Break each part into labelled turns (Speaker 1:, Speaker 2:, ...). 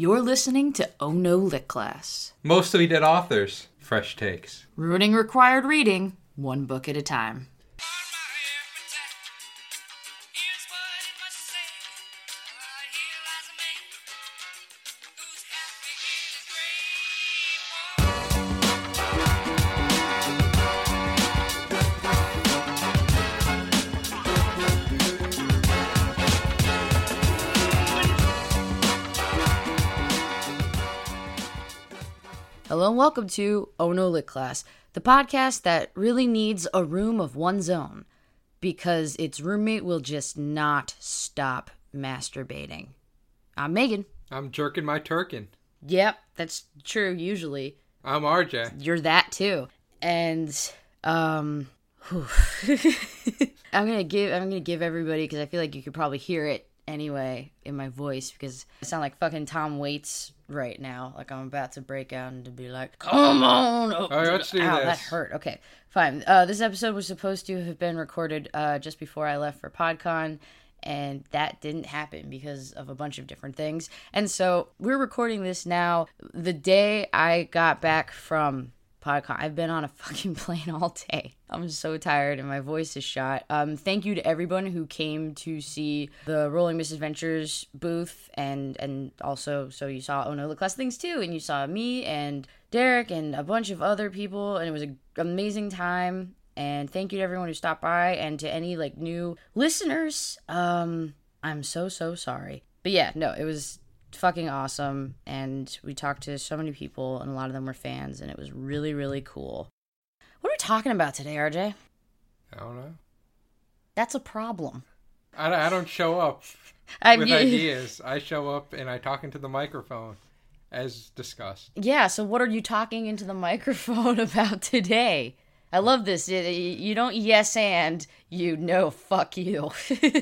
Speaker 1: You're listening to Oh No Lit Class.
Speaker 2: Mostly dead authors. Fresh takes.
Speaker 1: Ruining required reading, one book at a time. Welcome to Oh No Lit Class, the podcast that really needs a room of one's own because its roommate will just not stop masturbating. I'm Megan.
Speaker 2: I'm jerking my turkin.
Speaker 1: Yep, that's true usually.
Speaker 2: I'm RJ.
Speaker 1: You're that too. And um. I'm going to give I'm going to give everybody cuz I feel like you could probably hear it anyway in my voice because I sound like fucking Tom Waits right now. Like I'm about to break out and to be like, "Come on!" Oh,
Speaker 2: All right, let's do
Speaker 1: Ow,
Speaker 2: this.
Speaker 1: that hurt. Okay, fine. Uh, this episode was supposed to have been recorded uh, just before I left for PodCon, and that didn't happen because of a bunch of different things. And so we're recording this now the day I got back from PodCon. I've been on a fucking plane all day. I'm so tired and my voice is shot. Um, thank you to everyone who came to see the Rolling Misadventures booth and and also so you saw Oh No Lit Class Things too, and you saw me and Derek and a bunch of other people, and it was an amazing time. And thank you to everyone who stopped by and to any like new listeners. Um, I'm so so sorry, but yeah, no, it was fucking awesome and we talked to so many people and a lot of them were fans and it was really really cool what are we talking about today rj
Speaker 2: I don't know.
Speaker 1: that's a problem
Speaker 2: I, don't- I don't show up
Speaker 1: I
Speaker 2: with
Speaker 1: mean,
Speaker 2: ideas. I show up and I talk into the microphone, as discussed.
Speaker 1: yeah so what are you talking into the microphone about today i love this you don't yes and you no fuck you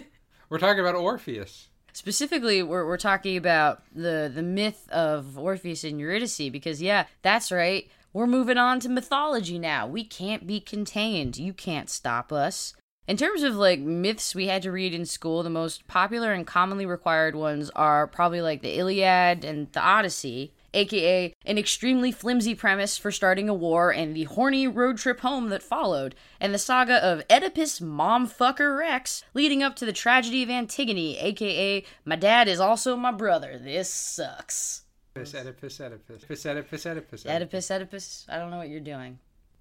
Speaker 2: We're talking about Orpheus.
Speaker 1: Specifically, we're, we're talking about the the myth of Orpheus and Eurydice because yeah, that's right. We're moving on to mythology now. We can't be contained. You can't stop us. In terms of like myths we had to read in school, the most popular and commonly required ones are probably like the Iliad and the Odyssey, aka an extremely flimsy premise for starting a war and the horny road trip home that followed, and the saga of Oedipus Momfucker Rex leading up to the tragedy of Antigone, aka my dad is also my brother. This sucks.
Speaker 2: Oedipus, Oedipus, Oedipus, Oedipus, Oedipus, Oedipus.
Speaker 1: Oedipus, Oedipus, I don't know what you're doing.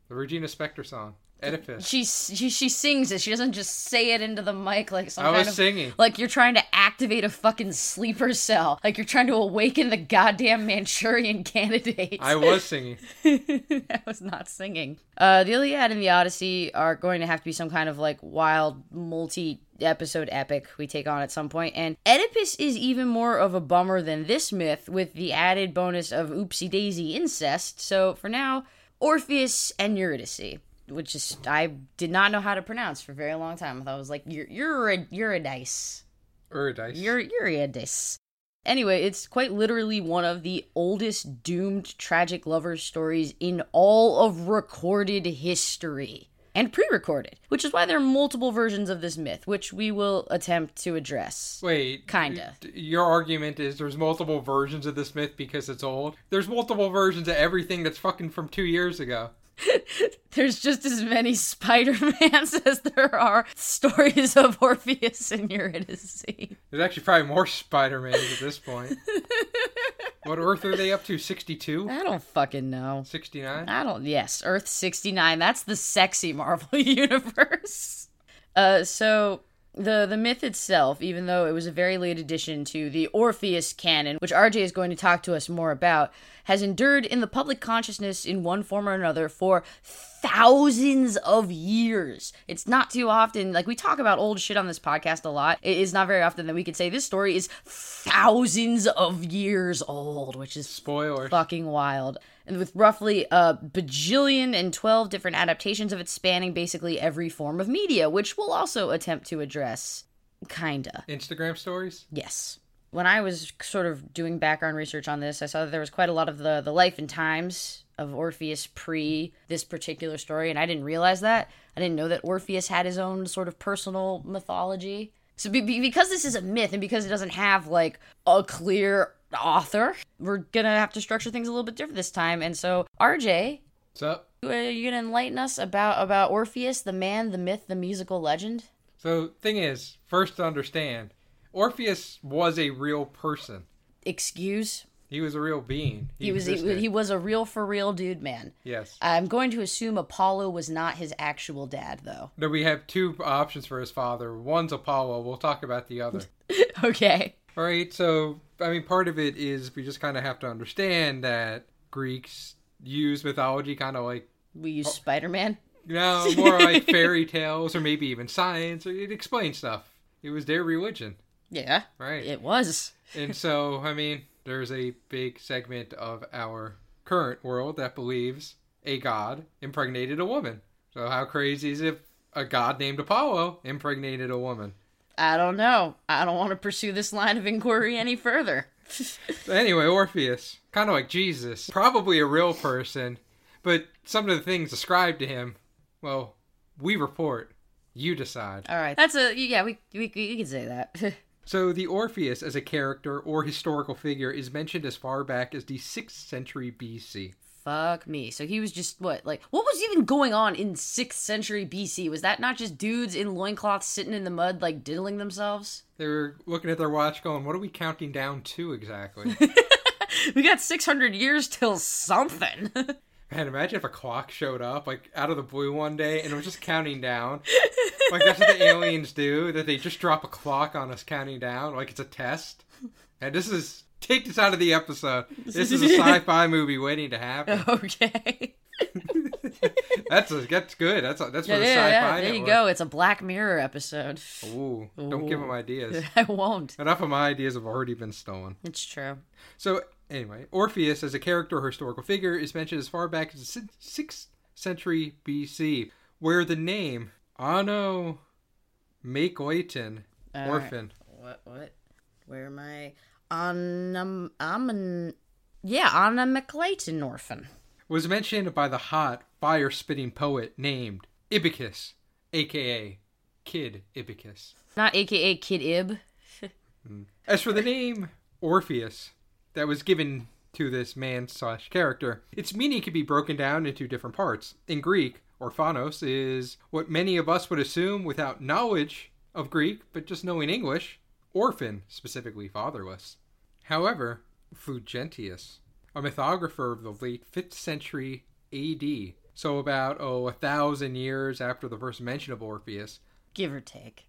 Speaker 2: The Regina Spektor song. Oedipus.
Speaker 1: She, she she sings it. She doesn't just say it into the mic like some
Speaker 2: I
Speaker 1: kind
Speaker 2: was
Speaker 1: of
Speaker 2: singing.
Speaker 1: like you're trying to activate a fucking sleeper cell. Like you're trying to awaken the goddamn Manchurian candidate.
Speaker 2: I was singing.
Speaker 1: I was not singing. Uh, the Iliad and the Odyssey are going to have to be some kind of like wild multi episode epic we take on at some point. And Oedipus is even more of a bummer than this myth with the added bonus of oopsie daisy incest. So for now, Orpheus and Eurydice. Which is I did not know how to pronounce for a very long time. I thought it was like you're you're a Eurydice.
Speaker 2: Eurydice.
Speaker 1: You're Eurydice. Anyway, it's quite literally one of the oldest doomed tragic lover stories in all of recorded history and pre-recorded, which is why there are multiple versions of this myth, which we will attempt to address.
Speaker 2: Wait.
Speaker 1: Kinda.
Speaker 2: Your argument is there's multiple versions of this myth because it's old? There's multiple versions of everything that's fucking from two years ago.
Speaker 1: There's just as many Spider-Mans as there are stories of Orpheus and Eurydice.
Speaker 2: There's actually probably more Spider-Mans at this point. what Earth are they up to? 62?
Speaker 1: I don't fucking know.
Speaker 2: 69?
Speaker 1: I don't. Yes, Earth sixty nine. That's the sexy Marvel universe. Uh, so the the myth itself, even though it was a very late addition to the Orpheus canon, which RJ is going to talk to us more about, has endured in the public consciousness in one form or another for thousands of years. It's not too often, like we talk about old shit on this podcast a lot. It is not very often that we could say this story is thousands of years old, which is
Speaker 2: Spoilers.
Speaker 1: fucking wild. With roughly a bajillion and 12 different adaptations of it spanning basically every form of media, which we'll also attempt to address. Kinda.
Speaker 2: Instagram stories?
Speaker 1: Yes. When I was sort of doing background research on this, I saw that there was quite a lot of the, the life and times of Orpheus pre this particular story, and I didn't realize that. I didn't know that Orpheus had his own sort of personal mythology. So be- because this is a myth and because it doesn't have like a clear author. We're gonna have to structure things a little bit different this time. And so, RJ,
Speaker 2: What's up?
Speaker 1: are you gonna enlighten us about about Orpheus, the man, the myth, the musical legend?
Speaker 2: So, thing is, first to understand, Orpheus was a real person.
Speaker 1: Excuse.
Speaker 2: He was a real being.
Speaker 1: He was he, he was a real for real dude, man.
Speaker 2: yes.
Speaker 1: I'm going to assume Apollo was not his actual dad, though.
Speaker 2: No, we have two options for his father. One's Apollo. We'll talk about the other.
Speaker 1: okay.
Speaker 2: All right. So, I mean, part of it is we just kind of have to understand that Greeks use mythology kind of like
Speaker 1: We use oh, Spider Man.
Speaker 2: know more like fairy tales or maybe even science. Or it explains stuff. It was their religion,
Speaker 1: Yeah,
Speaker 2: right?
Speaker 1: it was.
Speaker 2: And so, I mean, there's a big segment of our current world that believes a god impregnated a woman. So, how crazy is it if a god named Apollo impregnated a woman?
Speaker 1: I don't know. I don't want to pursue this line of inquiry any further.
Speaker 2: Anyway, Orpheus, kind of like Jesus, probably a real person, but some of the things ascribed to him, well, we report, you decide.
Speaker 1: All right, that's a yeah. We we we can say that.
Speaker 2: So, the Orpheus as a character or historical figure is mentioned as far back as the 6th century BC.
Speaker 1: Fuck me. So he was just what like what was even going on in sixth century BC? Was that not just dudes in loincloths sitting in the mud like diddling themselves?
Speaker 2: They were looking at their watch going, what are we counting down to exactly?
Speaker 1: We got six hundred years till something.
Speaker 2: Man, imagine if a clock showed up, like, out of the blue one day and it was just counting down. Like, that's what the aliens do, that they just drop a clock on us counting down, like it's a test. And this is, take this out of the episode. This is a sci fi movie waiting to happen.
Speaker 1: okay.
Speaker 2: That's a, that's good. That's a, that's
Speaker 1: Yeah,
Speaker 2: for the
Speaker 1: yeah,
Speaker 2: sci
Speaker 1: yeah, there you go. It's a Black Mirror episode.
Speaker 2: Ooh, don't give them ideas.
Speaker 1: I won't.
Speaker 2: Enough of my ideas have already been stolen.
Speaker 1: It's true.
Speaker 2: So, anyway, Orpheus as a character or historical figure is mentioned as far back as the 6th century BC, where the name Anno Makelayton,
Speaker 1: All uh, right.
Speaker 2: orphan,
Speaker 1: What? What? Where am I? On um, I'm an yeah, onomaklyton orphan.
Speaker 2: was mentioned by the hot, fire spitting poet named Ibycus, aka Kid Ibycus.
Speaker 1: Not AKA Kid Ib.
Speaker 2: As for the name Orpheus that was given to this man slash character, its meaning could be broken down into different parts. In Greek, Orphanos is what many of us would assume without knowledge of Greek, but just knowing English, orphan, specifically fatherless. However, Flugentius, a mythographer of the late 5th century AD, so about, oh, a thousand years after the first mention of Orpheus,
Speaker 1: Give or take.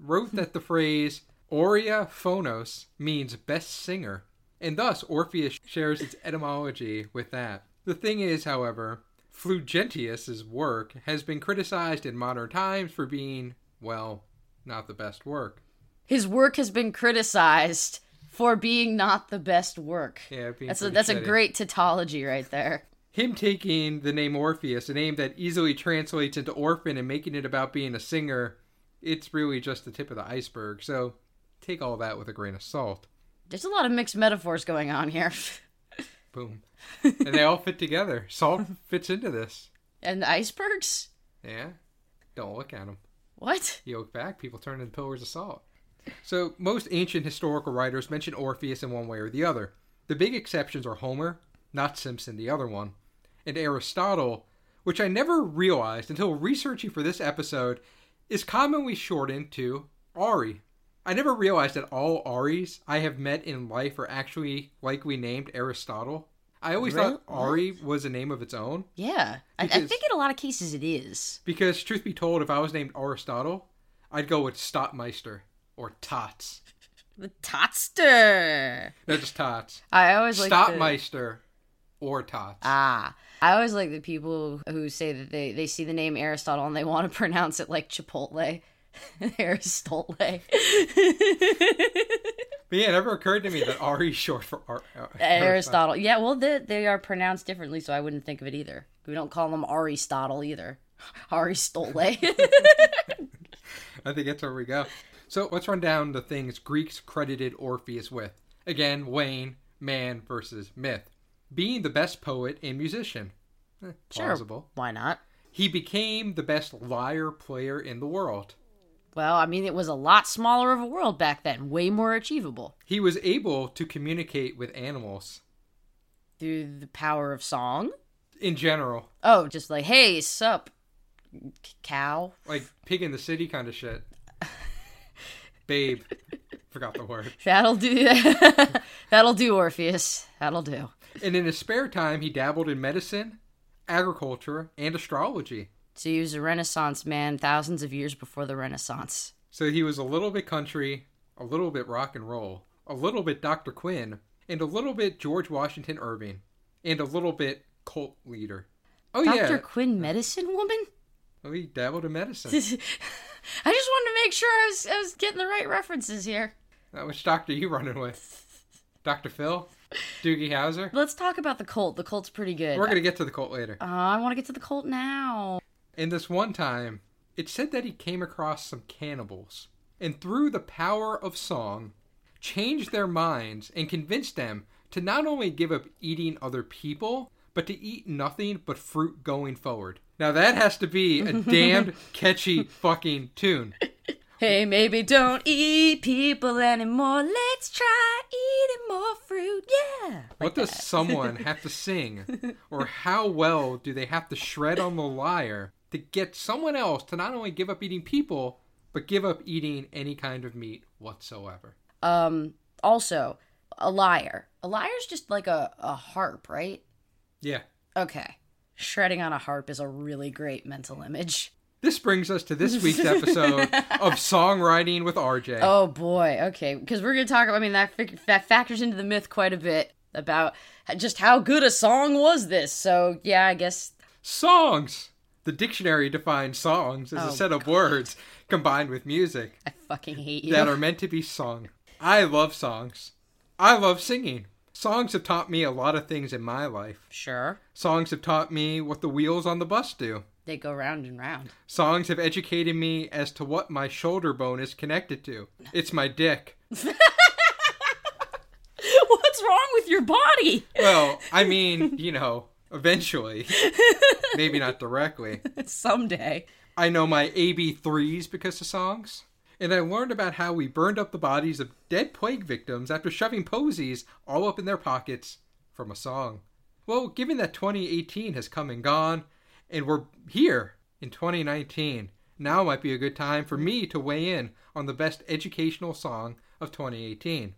Speaker 2: wrote that the phrase Aurea Phonos means best singer, and thus Orpheus shares its etymology with that. The thing is, however, Flugentius's work has been criticized in modern times for being, well, not the best work.
Speaker 1: His work has been criticized for being not the best work.
Speaker 2: Yeah,
Speaker 1: That's a that's a great tautology right there.
Speaker 2: Him taking the name Orpheus, a name that easily translates into orphan, and making it about being a singer, it's really just the tip of the iceberg. So take all that with a grain of salt.
Speaker 1: There's a lot of mixed metaphors going on here.
Speaker 2: Boom. and they all fit together. Salt fits into this.
Speaker 1: and the icebergs?
Speaker 2: Yeah. Don't look at them.
Speaker 1: What?
Speaker 2: You look back, people turn into pillars of salt. So, most ancient historical writers mention Orpheus in one way or the other. The big exceptions are Homer, not Simpson, the other one, and Aristotle, which I never realized until researching for this episode is commonly shortened to Ari. I never realized that all Aris I have met in life are actually likely named Aristotle. I always
Speaker 1: Really?
Speaker 2: thought Ari was a name of its own.
Speaker 1: Yeah. I, I think in a lot of cases it is.
Speaker 2: Because, truth be told, if I was named Aristotle, I'd go with Stotmeister or Tots.
Speaker 1: The Totster.
Speaker 2: No, just Tots.
Speaker 1: I always like the-
Speaker 2: or Tots.
Speaker 1: Ah. I always like the people who say that they, they see the name Aristotle and they want to pronounce it like Chipotle. Aristotle.
Speaker 2: But yeah, it never occurred to me that Ari is short for Ar- uh,
Speaker 1: Aristotle. Yeah, well, they, they are pronounced differently, so I wouldn't think of it either. We don't call them Aristotle either. Aristotle.
Speaker 2: I think that's where we go. So let's run down the things Greeks credited Orpheus with. Again, Wayne, man versus myth. Being the best poet and musician. Eh,
Speaker 1: sure.
Speaker 2: plausible.
Speaker 1: Why not?
Speaker 2: He became the best lyre player in the world.
Speaker 1: Well, I mean, it was a lot smaller of a world back then, way more achievable
Speaker 2: He was able to communicate with animals
Speaker 1: through the power of song.
Speaker 2: in general,
Speaker 1: Oh, just like, hey, sup, cow.
Speaker 2: like pig in the city kind of shit. Babe, forgot the word.
Speaker 1: That'll do. That'll do, Orpheus. That'll do.
Speaker 2: And in his spare time, he dabbled in medicine, agriculture, and astrology.
Speaker 1: So he was a Renaissance man thousands of years before the Renaissance.
Speaker 2: So he was a little bit country, a little bit rock and roll, a little bit Dr. Quinn, and a little bit George Washington Irving, and a little bit cult leader. Oh
Speaker 1: Dr.
Speaker 2: yeah, Dr.
Speaker 1: Quinn, medicine woman?
Speaker 2: oh, he dabbled in medicine.
Speaker 1: I just wanted to make sure I was, I was getting the right references here.
Speaker 2: Now, which doctor you running with? Dr. Phil? Doogie Howser?
Speaker 1: Let's talk about the cult. The cult's pretty good.
Speaker 2: We're gonna get to the cult later.
Speaker 1: Uh, I want to get to the cult now.
Speaker 2: In this one time, it said that he came across some cannibals, and through the power of song, changed their minds and convinced them to not only give up eating other people, but to eat nothing but fruit going forward. Now that has to be a damned catchy fucking tune.
Speaker 1: Hey, maybe don't eat people anymore. Let's try eating more fruit. Yeah.
Speaker 2: What does someone have to sing? Or how well do they have to shred on the lyre to get someone else to not only give up eating people, but give up eating any kind of meat whatsoever?
Speaker 1: Um. Also, a lyre. A lyre's just like a, a harp, right?
Speaker 2: Yeah.
Speaker 1: Okay. Shredding on a harp is a really great mental image.
Speaker 2: This brings us to this week's episode of Songwriting with RJ.
Speaker 1: Oh boy. Okay, because we're gonna talk. About I mean, that that factors into the myth quite a bit about just how good a song was this. So yeah, I guess
Speaker 2: Songs! The dictionary defines songs as
Speaker 1: Oh,
Speaker 2: a set of words combined with music
Speaker 1: I fucking hate you.
Speaker 2: that are meant to be sung. I love songs. I love singing. Songs have taught me a lot of things in my life.
Speaker 1: sure.
Speaker 2: Songs have taught me what the wheels on the bus do.
Speaker 1: They go round and round.
Speaker 2: Songs have educated me as to what my shoulder bone is connected to. It's my dick.
Speaker 1: What's wrong with your body?
Speaker 2: Well, I mean, you know, eventually. Maybe not directly.
Speaker 1: Someday.
Speaker 2: I know my AB3s because of songs. And I learned about how we burned up the bodies of dead plague victims after shoving posies all up in their pockets from a song. Well, given that 2018 has come and gone, and we're here in 2019, now might be a good time for me to weigh in on the best educational song of 2018.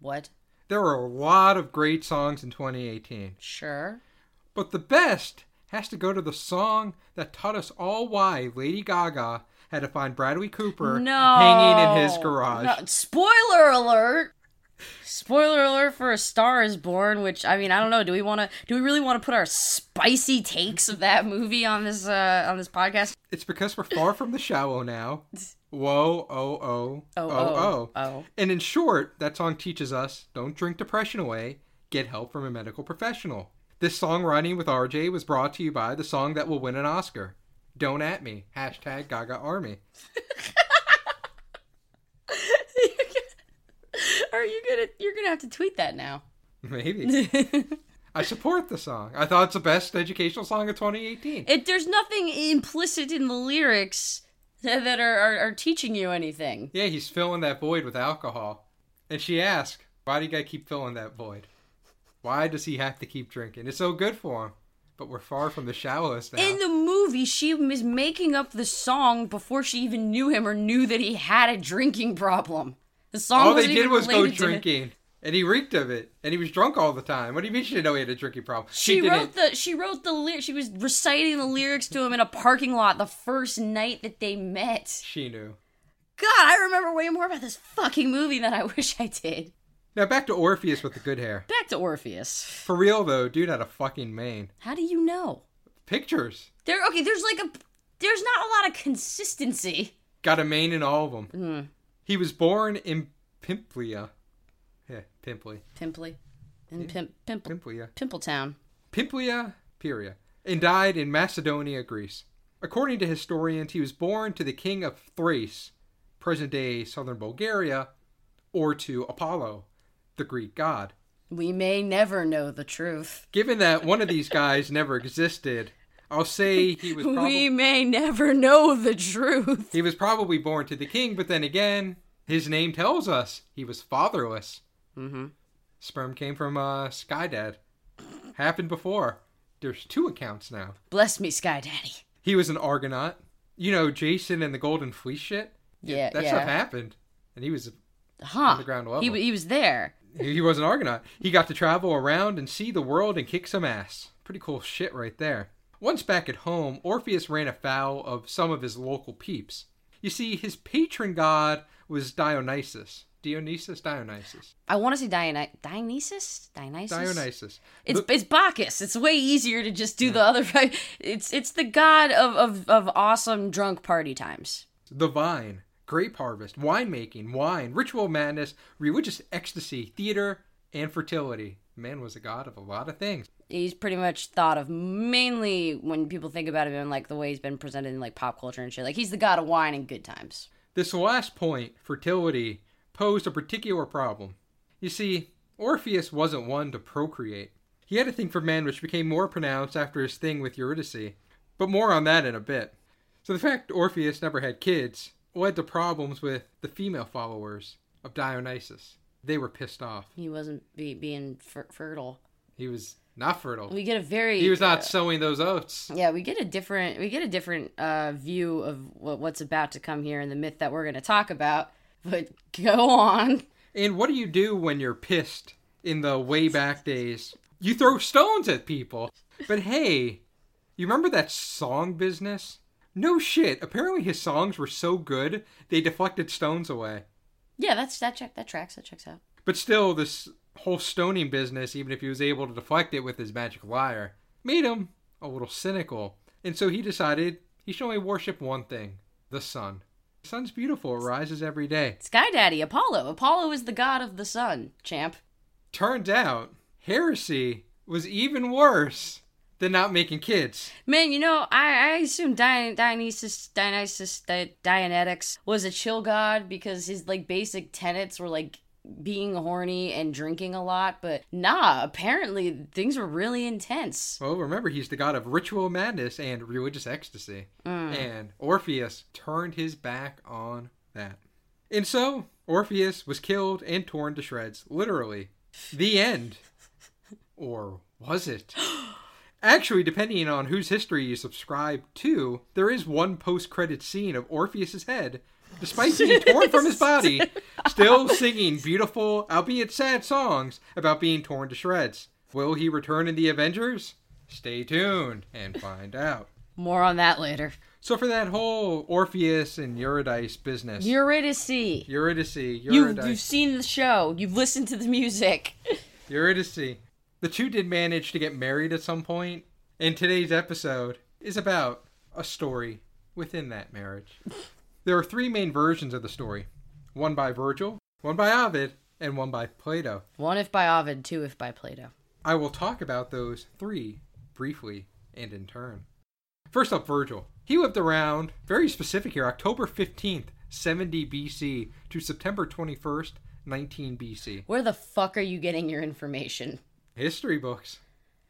Speaker 1: What?
Speaker 2: There were a lot of great songs in 2018.
Speaker 1: Sure.
Speaker 2: But the best has to go to the song that taught us all why Lady Gaga had to find Bradley Cooper
Speaker 1: No.
Speaker 2: hanging in his garage.
Speaker 1: No, spoiler alert. Spoiler alert for A Star is Born, which I mean, I don't know, do we want to do we really want to put our spicy takes of that movie on this uh on this podcast?
Speaker 2: It's because we're far from the shallow now. Whoa, oh, oh,
Speaker 1: Oh,
Speaker 2: oh,
Speaker 1: oh,
Speaker 2: oh.
Speaker 1: oh.
Speaker 2: And in short, that song teaches us don't drink depression away, get help from a medical professional. This songwriting with RJ was brought to you by the song that will win an Oscar. Don't at me. Hashtag Gaga Army.
Speaker 1: Are you gonna you're gonna have to tweet that now.
Speaker 2: Maybe. I support the song. I thought it's the best educational song of 2018.
Speaker 1: It there's nothing implicit in the lyrics that are, are, are teaching you anything.
Speaker 2: Yeah, he's filling that void with alcohol. And she asked, why do you gotta keep filling that void? Why does he have to keep drinking? It's so good for him. But we're far from the shallowest now.
Speaker 1: In the movie, she was making up the song before she even knew him or knew that he had a drinking problem. The song
Speaker 2: all they did was go
Speaker 1: related to it.
Speaker 2: drinking. And he reeked of it. And he was drunk all the time. What do you mean she didn't know he had a drinking problem?
Speaker 1: She,
Speaker 2: didn't.
Speaker 1: wrote the she wrote the lyrics. She was reciting the lyrics to him in a parking lot the first night that they met.
Speaker 2: She knew.
Speaker 1: God, I remember way more about this fucking movie than I wish I did.
Speaker 2: Now back to Orpheus with the good hair.
Speaker 1: Back to Orpheus.
Speaker 2: For real though, dude had a fucking mane.
Speaker 1: How do you know?
Speaker 2: Pictures.
Speaker 1: There, okay. There's like a there's not a lot of consistency.
Speaker 2: Got a mane in all of them.
Speaker 1: Mm,
Speaker 2: He was born in Pimplia. Yeah, Pimply.
Speaker 1: pimply, in pimp pimple
Speaker 2: Pimplia.
Speaker 1: Pimpletown.
Speaker 2: Pimplia, Pieria, and died in Macedonia, Greece. According to historians, he was born to the king of Thrace, present day southern Bulgaria, or to Apollo, the Greek god.
Speaker 1: We may never know the truth.
Speaker 2: Given that one of these guys never existed, I'll say he was
Speaker 1: we may never know the truth.
Speaker 2: he was probably born to the king, but then again, his name tells us he was fatherless.
Speaker 1: Mm-hmm.
Speaker 2: Sperm came from uh, Sky Dad. Happened before. There's two accounts now.
Speaker 1: Bless me, Sky Daddy.
Speaker 2: He was an Argonaut. You know, Jason and the Golden Fleece shit?
Speaker 1: Yeah,
Speaker 2: That
Speaker 1: yeah.
Speaker 2: stuff happened. And he was
Speaker 1: Huh.
Speaker 2: Underground level.
Speaker 1: He, he was there.
Speaker 2: He was an Argonaut. He got to travel around and see the world and kick some ass. Pretty cool shit right there. Once back at home, Orpheus ran afoul of some of his local peeps. You see, his patron god was Dionysus. Dionysus? Dionysus.
Speaker 1: I want to say Diony- Dionysus? Dionysus?
Speaker 2: Dionysus.
Speaker 1: It's
Speaker 2: The-
Speaker 1: it's Bacchus. It's way easier to just do the other. It's it's the god of, of, of awesome drunk party times.
Speaker 2: the vine, grape harvest, winemaking, wine, ritual madness, religious ecstasy, theater, and fertility. Man was a god of a lot of things.
Speaker 1: He's pretty much thought of mainly when people think about him in like the way he's been presented in like pop culture and shit. Like he's the god of wine and good times.
Speaker 2: This last point, fertility, posed a particular problem. You see, Orpheus wasn't one to procreate. He had a thing for men which became more pronounced after his thing with Eurydice, but more on that in a bit. So the fact Orpheus never had kids led to problems with the female followers of Dionysus. They were pissed off.
Speaker 1: He wasn't be, being fer- fertile.
Speaker 2: He was not fertile.
Speaker 1: We get a very
Speaker 2: He was
Speaker 1: uh,
Speaker 2: not sowing those oats.
Speaker 1: yeah, we get a different we get a different uh, view of what, what's about to come here and the myth that we're going to talk about. But go on.
Speaker 2: And what do you do when you're pissed in the way back days? You throw stones at people. But hey, you remember that song business? No shit. Apparently his songs were so good they deflected stones away.
Speaker 1: Yeah, that's that check that tracks that checks out.
Speaker 2: But still, this whole stoning business, even if he was able to deflect it with his magic lyre, made him a little cynical. And so he decided he should only worship one thing the sun. The sun's beautiful, it rises every day.
Speaker 1: Sky Daddy Apollo. Apollo is the god of the sun, champ.
Speaker 2: Turns out, heresy was even worse than not making kids.
Speaker 1: Man, you know, I, I assume Dion- Dionysus, Dionysus, Di- Dianetics was a chill god because his like basic tenets were like being horny and drinking a lot, but nah, apparently things were really intense.
Speaker 2: Well, remember, he's the god of ritual madness and religious ecstasy. Mm. And Orpheus turned his back on that. And so, Orpheus was killed and torn to shreds, literally. The end. Or was it? Actually, depending on whose history you subscribe to, there is one post credit scene of Orpheus's head, despite being torn from his body, still singing beautiful, albeit sad songs about being torn to shreds. Will he return in the Avengers? Stay tuned and find out.
Speaker 1: More on that later.
Speaker 2: So, for that whole Orpheus and Eurydice business,
Speaker 1: Eurydice.
Speaker 2: Eurydice,
Speaker 1: You've, you've seen the show. You've listened to the music.
Speaker 2: Eurydice. The two did manage to get married at some point, and today's episode is about a story within that marriage. There are three main versions of the story one by Virgil, one by Ovid, and one by Plato.
Speaker 1: One if by Ovid, two if by Plato.
Speaker 2: I will talk about those three briefly and in turn. First up, Virgil. He lived around, very specific here, October 15th, 70 BC to September 21st, 19 BC.
Speaker 1: Where the fuck are you getting your information?
Speaker 2: History books.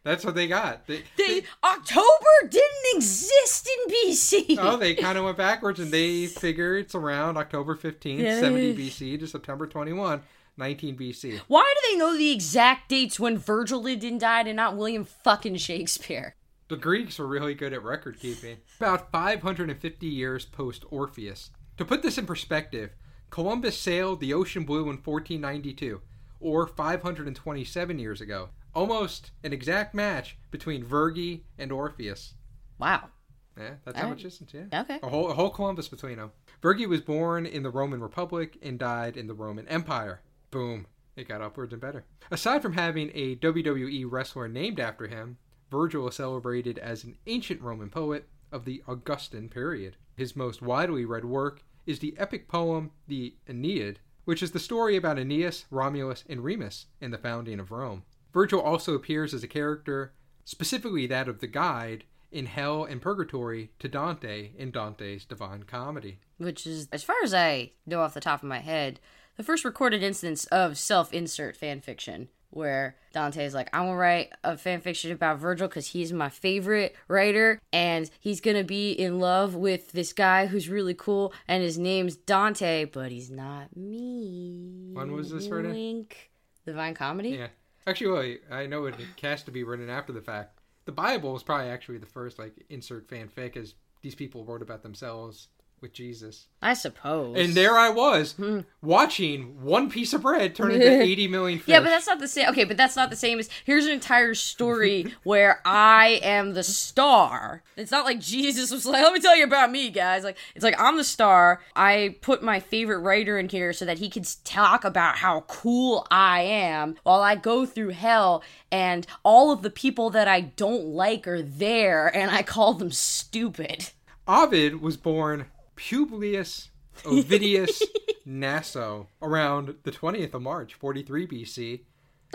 Speaker 2: That's what they got. They,
Speaker 1: They, October didn't exist in BC.
Speaker 2: oh, they kind of went backwards and they figure it's around October 15th,
Speaker 1: Yeah.
Speaker 2: 70 BC to September 21, 19 BC.
Speaker 1: Why do they know the exact dates when Virgil lived and died and not William fucking Shakespeare?
Speaker 2: The Greeks were really good at record keeping. About 550 years post Orpheus. To put this in perspective, Columbus sailed the ocean blue in 1492, or 527 years ago. Almost an exact match between Virgi and Orpheus.
Speaker 1: Wow.
Speaker 2: Yeah, that's how
Speaker 1: Alright.
Speaker 2: much distance, yeah.
Speaker 1: Okay.
Speaker 2: A whole, a whole Columbus between them. Virgi was born in the Roman Republic and died in the Roman Empire. Boom. It got upwards and better. Aside from having a WWE wrestler named after him, Virgil is celebrated as an ancient Roman poet of the Augustan period. His most widely read work is the epic poem The Aeneid, which is the story about Aeneas, Romulus, and Remus in the founding of Rome. Virgil also appears as a character, specifically that of the guide, in Hell and Purgatory to Dante in Dante's Divine Comedy.
Speaker 1: Which is, as far as I know off the top of my head, the first recorded instance of self insert fan fiction where Dante's like, I'm gonna write a fan fiction about Virgil because he's my favorite writer, and he's gonna be in love with this guy who's really cool, and his name's Dante, but he's not me.
Speaker 2: When was this written?
Speaker 1: Wink. The Vine Comedy?
Speaker 2: Yeah. Actually, well, I know it has to be written after the fact. The Bible was probably actually the first like insert fanfic, as these people wrote about themselves with Jesus.
Speaker 1: I suppose.
Speaker 2: And there I was hmm. watching one piece of bread turn into 80 million fish.
Speaker 1: Yeah, but that's not the same. Okay, but that's not the same as here's an entire story where I am the star. It's not like Jesus was like, let me tell you about me, guys. Like, it's like I'm the star. I put my favorite writer in here so that he could talk about how cool I am while I go through hell and all of the people that I don't like are there and I call them stupid.
Speaker 2: Ovid was born Publius Ovidius Naso around the 20th of March, 43 BC.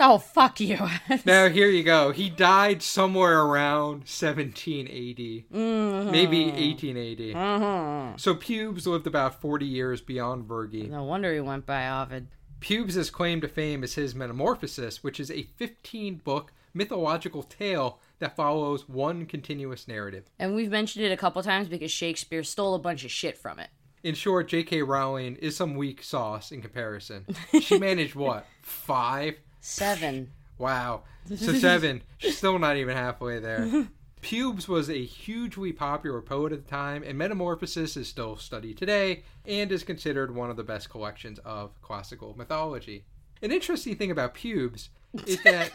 Speaker 1: Oh, fuck you.
Speaker 2: Now, here you go. He died somewhere around 17 AD, mm-hmm. maybe 18 AD. Mm-hmm. So Pubes lived about 40 years beyond Virgi.
Speaker 1: no wonder he went by Ovid.
Speaker 2: Pubes' claim to fame is his Metamorphosis, which is a 15 book mythological tale that follows one continuous narrative.
Speaker 1: And we've mentioned it a couple times because Shakespeare stole a bunch of shit from it.
Speaker 2: In short, J.K. Rowling is some weak sauce in comparison. She managed what? Five?
Speaker 1: Seven.
Speaker 2: Wow. So seven. She's still not even halfway there. Pubes was a hugely popular poet at the time, and Metamorphosis is still studied today and is considered one of the best collections of classical mythology. An interesting thing about Pubes is that.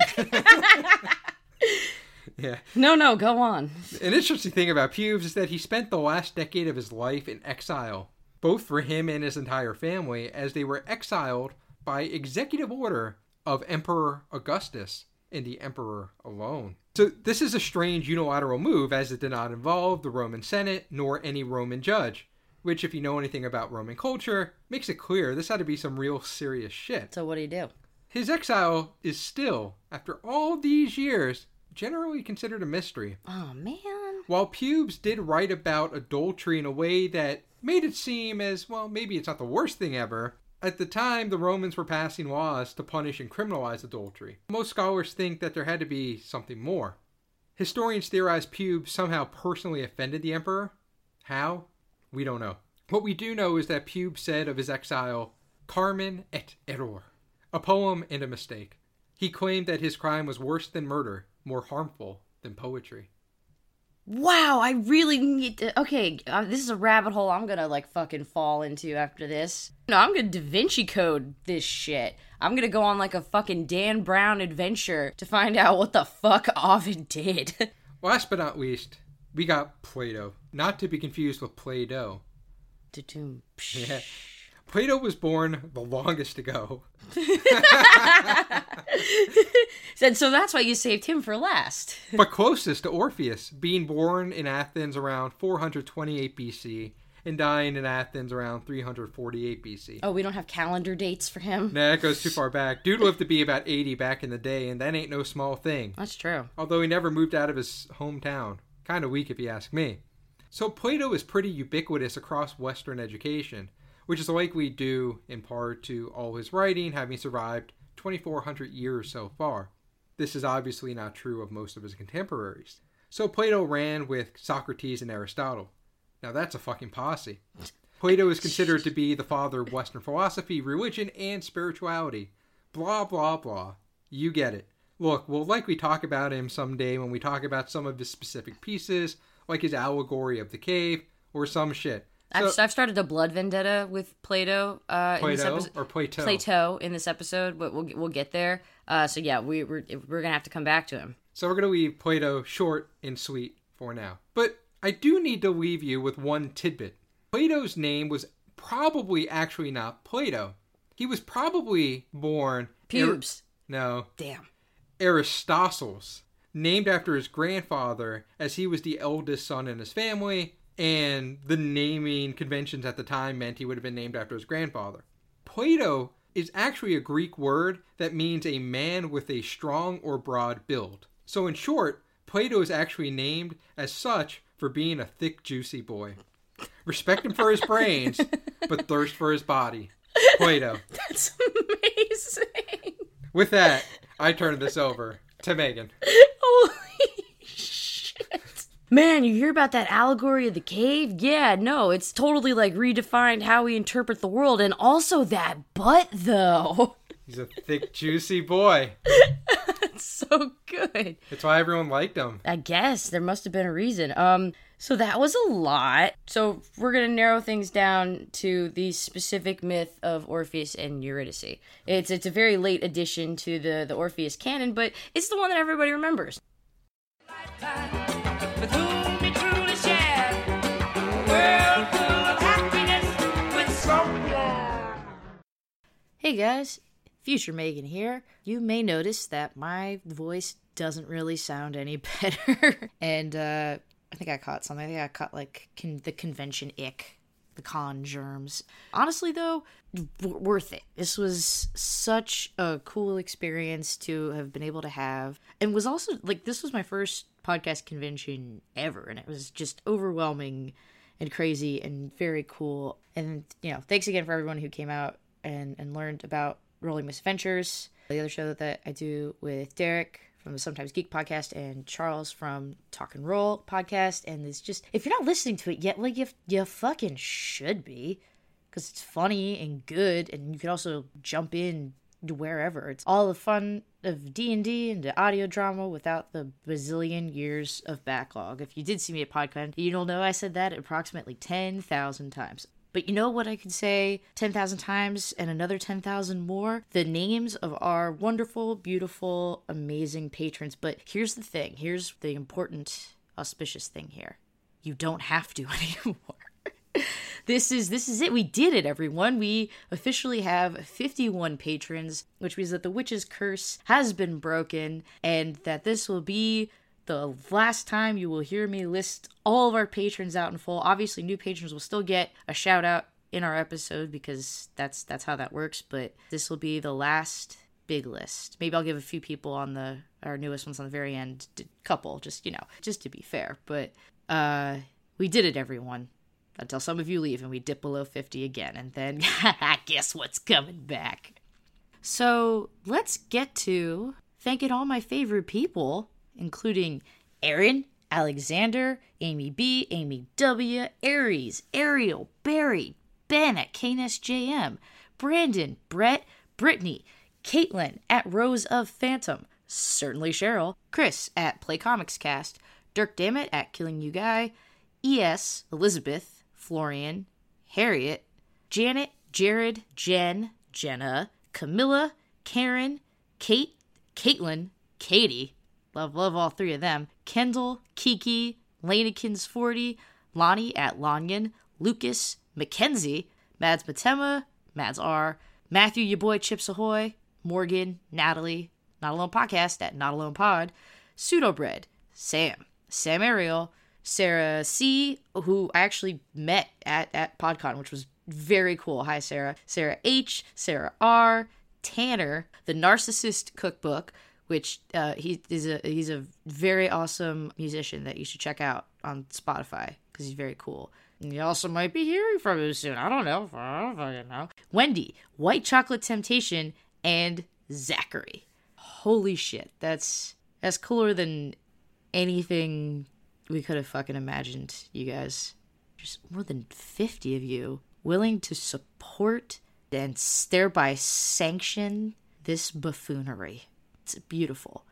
Speaker 2: Yeah.
Speaker 1: No, no, go on.
Speaker 2: An interesting thing about Pubes is that he spent the last decade of his life in exile, both for him and his entire family, as they were exiled by executive order of Emperor Augustus and the emperor alone. So this is a strange unilateral move as it did not involve the Roman Senate nor any Roman judge, which if you know anything about Roman culture, makes it clear this had to be some real serious shit.
Speaker 1: So what do you do?
Speaker 2: His exile is still, after all these years, generally considered a mystery.
Speaker 1: Oh man.
Speaker 2: While Pubes did write about adultery in a way that made it seem as, well, maybe it's not the worst thing ever, at the time the Romans were passing laws to punish and criminalize adultery. Most scholars think that there had to be something more. Historians theorize Pubes somehow personally offended the emperor. How? We don't know. What we do know is that Pubes said of his exile, Carmen et error, a poem and a mistake. He claimed that his crime was worse than murder, more harmful than poetry.
Speaker 1: Wow, I really need to. Okay, uh, this is a rabbit hole I'm gonna like fucking fall into after this. No, I'm gonna Da Vinci Code this shit. I'm gonna go on like a fucking Dan Brown adventure to find out what the fuck Ovid did.
Speaker 2: Last but not least, we got Plato, not to be confused with Play Doh. Yeah. Plato was born the longest ago.
Speaker 1: Said so that's why you saved him for last.
Speaker 2: but closest to Orpheus, being born in Athens around 428 BC and dying in Athens around 348 BC.
Speaker 1: Oh, we don't have calendar dates for him.
Speaker 2: Nah, that goes too far back. Dude lived to be about 80 back in the day, and that ain't no small thing.
Speaker 1: That's true.
Speaker 2: Although he never moved out of his hometown. Kind of weak if you ask me. So Plato is pretty ubiquitous across Western education, which is like we do in part to all his writing having survived 2,400 years so far. This is obviously not true of most of his contemporaries. So Plato ran with Socrates and Aristotle. Now that's a fucking posse. Plato is considered to be the father of Western philosophy, religion, and spirituality. Blah, blah, blah. You get it. Look, we'll likely talk about him someday when we talk about some of his specific pieces, like his allegory of the cave, or some shit.
Speaker 1: I've,
Speaker 2: So-
Speaker 1: I've started a blood vendetta with Plato. Uh, in this
Speaker 2: Plato
Speaker 1: episode.
Speaker 2: or Plato?
Speaker 1: Plato in this episode, but we'll we'll get there. Uh, so yeah, we we're, we're gonna have to come back to him.
Speaker 2: So we're going to leave Plato short and sweet for now. But I do need to leave you with one tidbit. Plato's name was probably actually not Plato. He was probably born
Speaker 1: Pubes.
Speaker 2: no,
Speaker 1: Damn.
Speaker 2: Aristocles, named after his grandfather, as he was the eldest son in his family, and the naming conventions at the time meant he would have been named after his grandfather. Plato is actually a Greek word that means a man with a strong or broad build. So, in short, Plato is actually named as such for being a thick, juicy boy. Respect him for his brains, but thirst for his body. Plato.
Speaker 1: That's amazing.
Speaker 2: With that, I turn this over to Megan.
Speaker 1: Holy shit. Man, you hear about that allegory of the cave? Yeah, no, it's totally like redefined how we interpret the world. And also that butt, though.
Speaker 2: He's a thick, juicy boy.
Speaker 1: That's so good.
Speaker 2: That's why everyone liked him.
Speaker 1: I guess there must have been a reason. Um, so that was a lot. So we're gonna narrow things down to the specific myth of Orpheus and Eurydice. It's it's a very late addition to the the Orpheus canon, but it's the one that everybody remembers.
Speaker 3: with
Speaker 1: Hey guys, Future Megan here. You may notice that my voice doesn't really sound any better. and uh, I think I caught something. I think I caught like con- the convention ick, the con germs. Honestly, though, w- worth it. This was such a cool experience to have been able to have. And was also like, this was my first podcast convention ever. And it was just overwhelming and crazy and very cool. And, you know, thanks again for everyone who came out and, and learned about Rolling Misadventures, the other show that I do with Derek from the Sometimes Geek podcast and Charles from Talk and Roll podcast. And it's just, if you're not listening to it yet, like, you, you fucking should be because it's funny and good. And you can also jump in wherever. It's all the fun of D&D and the audio drama without the bazillion years of backlog. If you did see me at PodCon, you'll know I said that approximately 10,000 times. But you know what I could say 10,000 times and another 10,000 more? The names of our wonderful, beautiful, amazing patrons. But here's the thing here's the important, auspicious thing here you don't have to anymore. This is this is it. We did it, everyone. We officially have 51 patrons, which means that the witch's curse has been broken, and that this will be the last time you will hear me list all of our patrons out in full. Obviously, new patrons will still get a shout out in our episode because that's that's how that works. But this will be the last big list. Maybe I'll give a few people on the our newest ones on the very end, couple, just you know, just to be fair. But uh, we did it, everyone. Until some of you leave and we dip below 50 again, and then guess what's coming back? So let's get to thanking all my favorite people, including Aaron, Alexander, Amy B, Amy W, Aries, Ariel, Barry, Ben at KNSJM, Brandon, Brett, Brittany, Caitlin at Rose of Phantom, certainly Cheryl, Chris at Play Comics Cast, Dirk Dammit at Killing You Guy, ES, Elizabeth, Florian, Harriet, Janet, Jared, Jen, Jenna, Camilla, Karen, Kate, Caitlin, Katie, love, love all three of them, Kendall, Kiki, Lanekins 40, Lonnie at Lanyan, Lucas, Mackenzie, Mads Matema, Mads R, Matthew, your boy Chips Ahoy, Morgan, Natalie, Not Alone Podcast at Not Alone Pod, Pseudobread, Sam, Sam Ariel, Sarah C, who I actually met at, at PodCon, which was very cool. Hi, Sarah. Sarah H, Sarah R, Tanner, the Narcissist Cookbook, which uh, he is a he's a very awesome musician that you should check out on Spotify because he's very cool. And you also might be hearing from him soon. I don't know. I don't fucking know. Wendy, White Chocolate Temptation, and Zachary. Holy shit, that's that's cooler than anything we could have fucking imagined, you guys. There's more than 50 of you willing to support and thereby sanction this buffoonery. It's beautiful.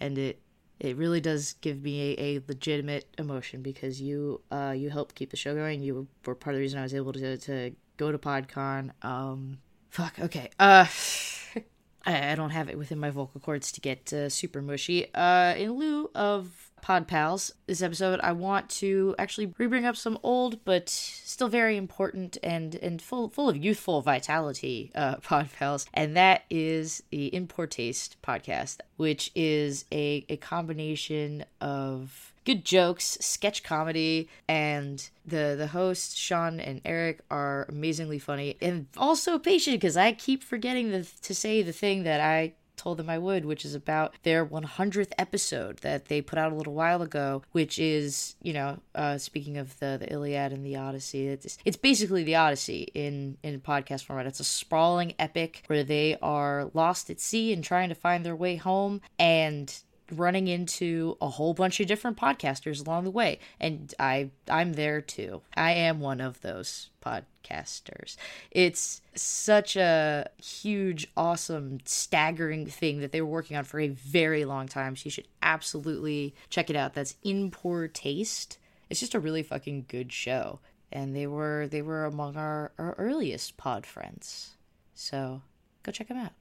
Speaker 1: And it it really does give me a, a legitimate emotion because you uh you helped keep the show going. You were part of the reason I was able to to go to PodCon. Um fuck, okay. Uh I, I don't have it within my vocal cords to get uh, super mushy. Uh in lieu of Pod Pals, this episode, I want to actually re-bring up some old but still very important and and full full of youthful vitality uh, Pod Pals, and that is the In Poor Taste podcast, which is a a combination of good jokes, sketch comedy, and the the hosts Sean and Eric are amazingly funny. And also patient because I keep forgetting the, to say the thing that I told them I would, which is about their 100th episode that they put out a little while ago, which is, you know, uh, speaking of the, the Iliad and the Odyssey, it's, it's basically the Odyssey in, in podcast format. It's a sprawling epic where they are lost at sea and trying to find their way home. And running into a whole bunch of different podcasters along the way. And i i'm there too. I am one of those podcasters. It's such a huge awesome staggering thing that they were working on for a very long time. So you should absolutely check it out. That's in poor taste. It's just a really fucking good show. And they were they were among our, our earliest pod friends. So go check them out.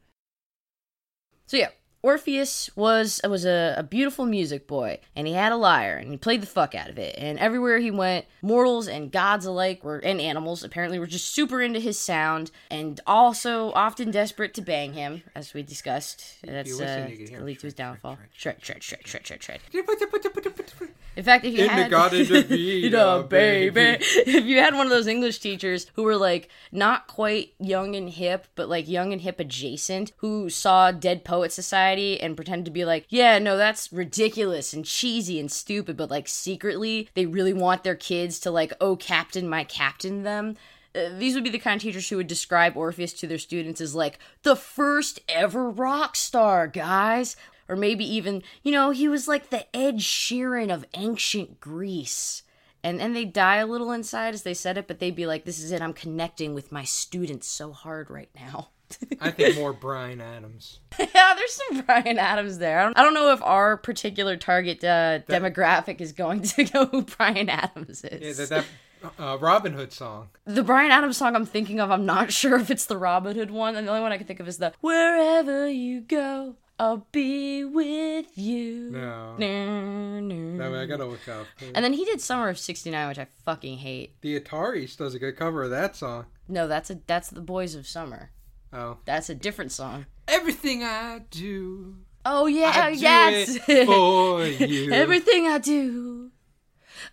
Speaker 1: So yeah Orpheus was was a, a, beautiful music boy, and he had a lyre, and he played the fuck out of it. And everywhere he went, mortals and gods alike were and animals apparently were just super into his sound, and also often desperate to bang him, as we discussed. That's uh, lead to his downfall. Shred, shred, shred, shred, shred, shred. In fact, if you
Speaker 2: In the
Speaker 1: had
Speaker 2: of
Speaker 1: you know,
Speaker 2: baby.
Speaker 1: baby, if you had one of those English teachers who were like not quite young and hip, but like young and hip adjacent, who saw Dead Poet Society and pretend to be like, yeah, no, that's ridiculous and cheesy and stupid, but like secretly they really want their kids to like, oh, captain, my captain them. Uh, these would be the kind of teachers who would describe Orpheus to their students as like the first ever rock star, guys. Or maybe even, you know, he was like the Ed Sheeran of ancient Greece. And and they die a little inside as they said it, but they'd be like, "This is it. I'm connecting with my students so hard right now."
Speaker 2: I think more Bryan Adams.
Speaker 1: yeah, there's some Bryan Adams there. I don't, I don't know if our particular target uh, demographic is going to know who Bryan Adams is.
Speaker 2: Yeah, that, that uh, Robin Hood song.
Speaker 1: the Bryan Adams song I'm thinking of, I'm not sure if it's the Robin Hood one. And the only one I can think of is the Wherever You Go, I'll Be With You.
Speaker 2: No.
Speaker 1: No, no.
Speaker 2: No, I gotta look up.
Speaker 1: And then he did Summer of '69, which I fucking hate.
Speaker 2: The Ataris does a good cover of that song.
Speaker 1: No, that's a that's the Boys of Summer.
Speaker 2: Oh.
Speaker 1: That's a different song.
Speaker 2: Everything I do,
Speaker 1: Oh yeah,
Speaker 2: I do
Speaker 1: yes.
Speaker 2: for you.
Speaker 1: Everything I do,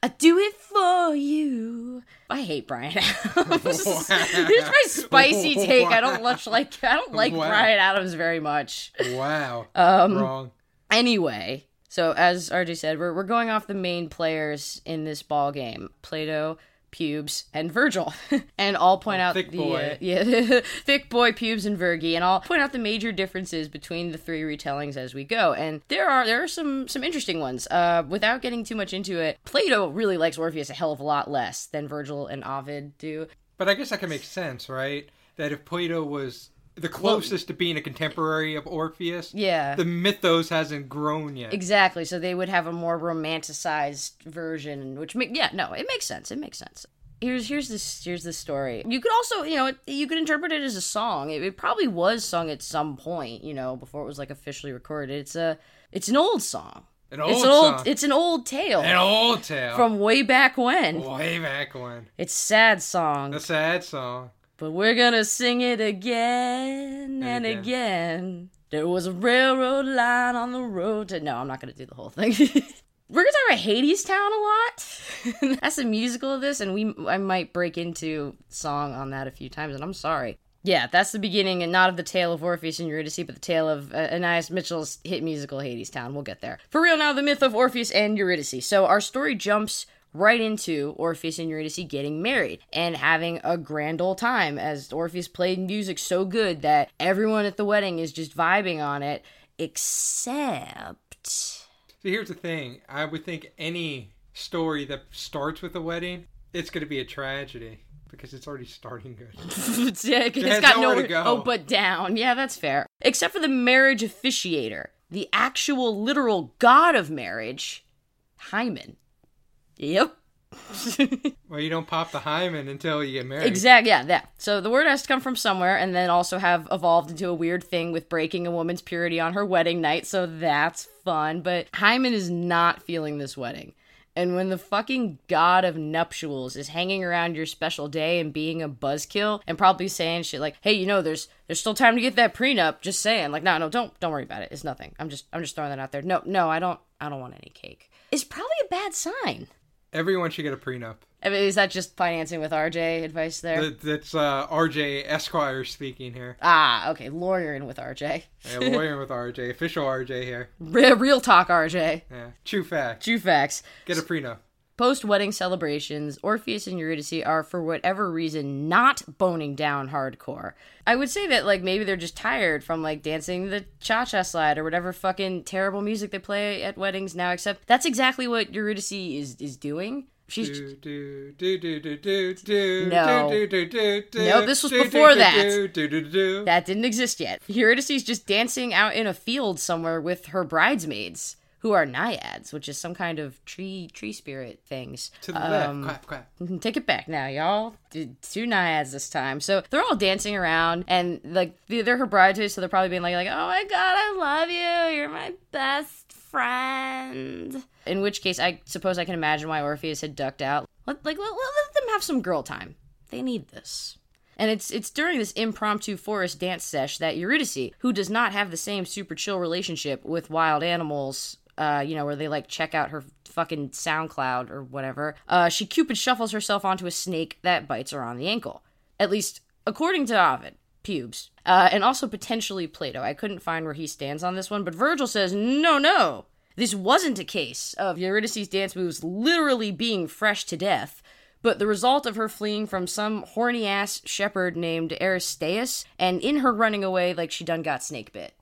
Speaker 1: I do it for you. I hate Bryan Adams. Here's my spicy take. I don't much like. I don't like
Speaker 2: Wow.
Speaker 1: Bryan Adams very much.
Speaker 2: Wow.
Speaker 1: Um,
Speaker 2: Wrong.
Speaker 1: Anyway, so as RJ said, we're we're going off the main players in this ball game: Plato, Pubes, and Virgil, and I'll point out
Speaker 2: Oh, thick
Speaker 1: the
Speaker 2: boy.
Speaker 1: Uh, yeah, thick boy, Pubes, and Virgie, and I'll point out the major differences between the three retellings as we go. And there are there are some some interesting ones. Uh, without getting too much into it, Plato really likes Orpheus a hell of a lot less than Virgil and Ovid do.
Speaker 2: But I guess that can make sense, right? That if Plato was the closest to being a contemporary of Orpheus,
Speaker 1: Yeah.
Speaker 2: the mythos hasn't grown yet.
Speaker 1: Exactly. So they would have a more romanticized version, which make yeah, no, it makes sense. It makes sense. Here's here's this here's the story. You could also you know it, you could interpret it as a song. It, it probably was sung at some point, you know, before it was like officially recorded. It's a it's an old song.
Speaker 2: An old
Speaker 1: it's an old
Speaker 2: song.
Speaker 1: it's an old tale
Speaker 2: An old tale.
Speaker 1: from way back when.
Speaker 2: way back when.
Speaker 1: It's sad song,
Speaker 2: A sad song.
Speaker 1: But we're gonna sing it again and
Speaker 2: again.
Speaker 1: again. There was a railroad line on the road to. No, I'm not gonna do the whole thing. We're gonna talk about Hadestown a lot. That's the musical of this, and we I might break into song on that a few times, and I'm sorry. Yeah, that's the beginning, and not of the tale of Orpheus and Eurydice, but the tale of uh, Anais Mitchell's hit musical Hadestown. We'll get there. For real now, the myth of Orpheus and Eurydice. So our story jumps right into Orpheus and Eurydice getting married and having a grand old time as Orpheus played music so good that everyone at the wedding is just vibing on it, except.
Speaker 2: So here's the thing. I would think any story that starts with a wedding, it's going to be a tragedy because it's already starting good.
Speaker 1: it's, yeah, it's got
Speaker 2: nowhere to go.
Speaker 1: Oh, but down. Yeah, that's fair. Except for the marriage officiator, the actual literal god of marriage, Hymen. Yep.
Speaker 2: Well, you don't pop the hymen until you get married.
Speaker 1: Exactly. Yeah, that. So the word has to come from somewhere, and then also have evolved into a weird thing with breaking a woman's purity on her wedding night. So that's fun. But Hymen is not feeling this wedding. And when the fucking god of nuptials is hanging around your special day and being a buzzkill and probably saying shit like, "Hey, you know, there's there's still time to get that prenup." Just saying, like, no, no, don't don't worry about it. It's nothing. I'm just I'm just throwing that out there. No, no, I don't I don't want any cake. It's probably a bad sign.
Speaker 2: Everyone should get a prenup.
Speaker 1: I mean, is that just financing with RJ advice there?
Speaker 2: That- That's uh, RJ Esquire speaking here.
Speaker 1: ah, okay, lawyering with RJ.
Speaker 2: Yeah, lawyering with RJ, official RJ here.
Speaker 1: Real talk, RJ.
Speaker 2: Yeah, true fact.
Speaker 1: True facts.
Speaker 2: Get a prenup.
Speaker 1: Post wedding celebrations, Orpheus and Eurydice are, for whatever reason, not boning down hardcore. I would say that, like, maybe they're just tired from, like, dancing the cha cha slide or whatever fucking terrible music they play at weddings now, except that's exactly what Eurydice is, is doing. She's.
Speaker 2: Do, do, do, do, do, do, do,
Speaker 1: No.
Speaker 2: do, do, do, do,
Speaker 1: No, this was before that. That didn't exist yet. Eurydice's just dancing out in a field somewhere with her bridesmaids, who are naiads, which is some kind of tree tree spirit things.
Speaker 2: To the
Speaker 1: Um,
Speaker 2: left.
Speaker 1: Take it back now, y'all. Two naiads this time, so they're all dancing around, and like they're her bridesmaids, so they're probably being like, like, "Oh my god, I love you. You're my best friend." In which case, I suppose I can imagine why Orpheus had ducked out. Let like let, let them have some girl time. They need this. And it's it's during this impromptu forest dance sesh that Eurydice, who does not have the same super chill relationship with wild animals, uh, you know, where they like check out her fucking SoundCloud or whatever, uh, she Cupid shuffles herself onto a snake that bites her on the ankle. At least according to Ovid, pubes, uh, and also potentially Plato. I couldn't find where he stands on this one, but Virgil says no, no. This wasn't a case of Eurydice's dance moves literally being fresh to death but the result of her fleeing from some horny ass shepherd named Aristaeus, and in her running away, like she done got snake bit.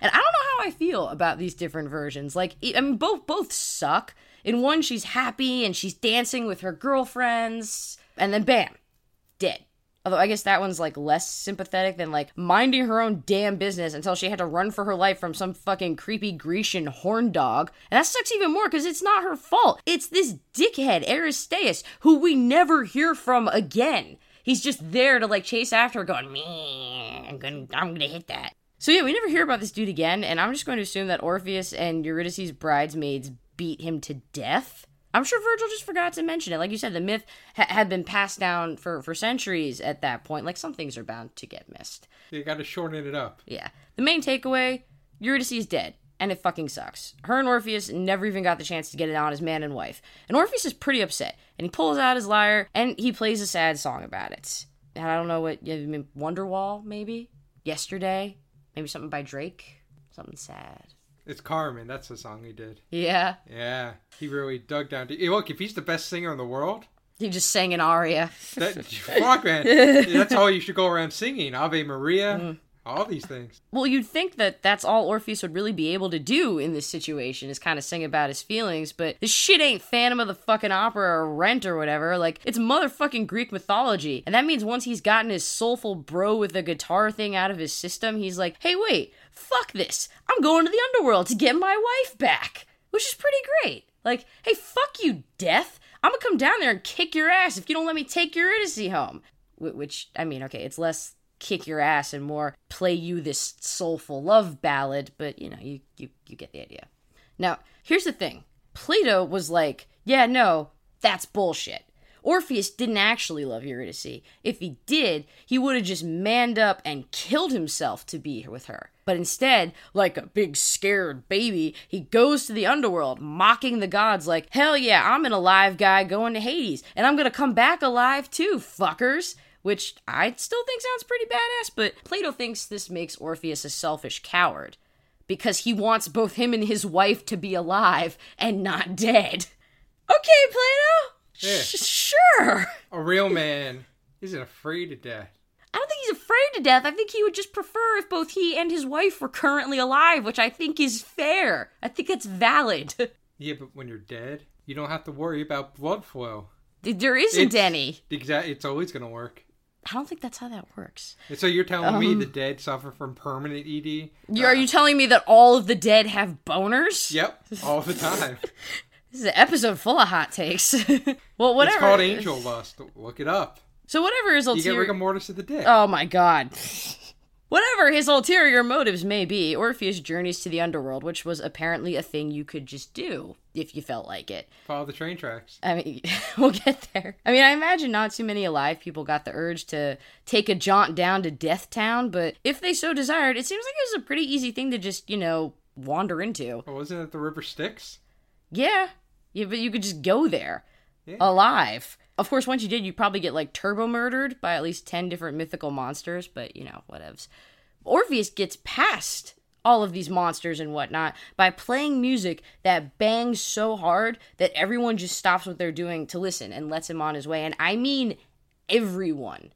Speaker 1: And I don't know how I feel about these different versions. Like, I mean, both both suck. In one, she's happy and she's dancing with her girlfriends, and then bam, dead. Although I guess that one's like less sympathetic than like minding her own damn business until she had to run for her life from some fucking creepy Grecian horn dog. And that sucks even more because it's not her fault. It's this dickhead, Aristaeus, who we never hear from again. He's just there to like chase after her, going, me, I'm gonna, I'm gonna hit that. So yeah, we never hear about this dude again, and I'm just going to assume that Orpheus and Eurydice's bridesmaids beat him to death. I'm sure Virgil just forgot to mention it. Like you said, the myth ha- had been passed down for, for centuries at that point. Like some things are bound to get missed.
Speaker 2: You gotta shorten it up.
Speaker 1: Yeah. The main takeaway Eurydice is dead, and it fucking sucks. Her and Orpheus never even got the chance to get it on as man and wife. And Orpheus is pretty upset, and he pulls out his lyre and he plays a sad song about it. And I don't know what, I mean, Wonderwall, maybe? Yesterday? Maybe something by Drake? Something sad.
Speaker 2: It's Carmen. That's the song he did.
Speaker 1: Yeah.
Speaker 2: Yeah, he really dug down. To, look, if he's the best singer in the world,
Speaker 1: He just sang an aria.
Speaker 2: that fuck man, that's all you should go around singing. Ave Maria,
Speaker 1: Mm.
Speaker 2: All these things.
Speaker 1: Well, you'd think that that's all Orpheus would really be able to do in this situation is kind of sing about his feelings, but this shit ain't Phantom of the fucking Opera or Rent or whatever. Like, it's motherfucking Greek mythology. And that means once he's gotten his soulful bro with the guitar thing out of his system, he's like, hey, wait, fuck this. I'm going to the underworld to get my wife back. Which is pretty great. Like, hey, fuck you, Death. I'm gonna come down there and kick your ass if you don't let me take your Eurydice home. Wh- Which, I mean, okay, it's less kick your ass and more play you this soulful love ballad, but you know, you, you, you get the idea. Now, here's the thing Plato was like, yeah, no, that's bullshit. Orpheus didn't actually love Eurydice. If he did, he would have just manned up and killed himself to be with her. But instead, like a big scared baby, he goes to the underworld, mocking the gods like, hell yeah, I'm an alive guy going to Hades, and I'm gonna come back alive too, fuckers. Which I still think sounds pretty badass, but Plato thinks this makes Orpheus a selfish coward because he wants both him and his wife to be alive and not dead. Okay, Plato.
Speaker 2: Yeah.
Speaker 1: Sh- sure.
Speaker 2: A real man isn't afraid of death.
Speaker 1: I don't think he's afraid to death. I think he would just prefer if both he and his wife were currently alive, which I think is fair. I think it's valid.
Speaker 2: Yeah, but when you're dead, you don't have to worry about blood flow.
Speaker 1: there isn't
Speaker 2: It's-
Speaker 1: any.
Speaker 2: Exact. It's always gonna work.
Speaker 1: I don't think that's how that works.
Speaker 2: So you're telling me
Speaker 1: Um,
Speaker 2: the dead suffer from permanent ED?
Speaker 1: You, are you telling me that all of the dead have boners?
Speaker 2: Yep, all the time.
Speaker 1: This is an episode full of hot takes. well, whatever.
Speaker 2: It's called angel lust. Look it up.
Speaker 1: So whatever his
Speaker 2: You get rigor mortis of the dead.
Speaker 1: Oh my god. Whatever his ulterior motives may be, Orpheus journeys to the underworld, which was apparently a thing you could just do if you felt like it.
Speaker 2: Follow the train tracks.
Speaker 1: I mean, we'll get there. I mean, I imagine not too many alive people got the urge to take a jaunt down to Death Town, but if they so desired, it seems like it was a pretty easy thing to just, you know, wander into.
Speaker 2: Oh, wasn't it the river Styx?
Speaker 1: Yeah, yeah but you could just go there.
Speaker 2: Yeah.
Speaker 1: alive. Of course, once you did, you'd probably get like turbo murdered by at least 10 different mythical monsters, but you know, whatevs. Orpheus gets past all of these monsters and whatnot by playing music that bangs so hard that everyone just stops what they're doing to listen and lets him on his way. And I mean everyone.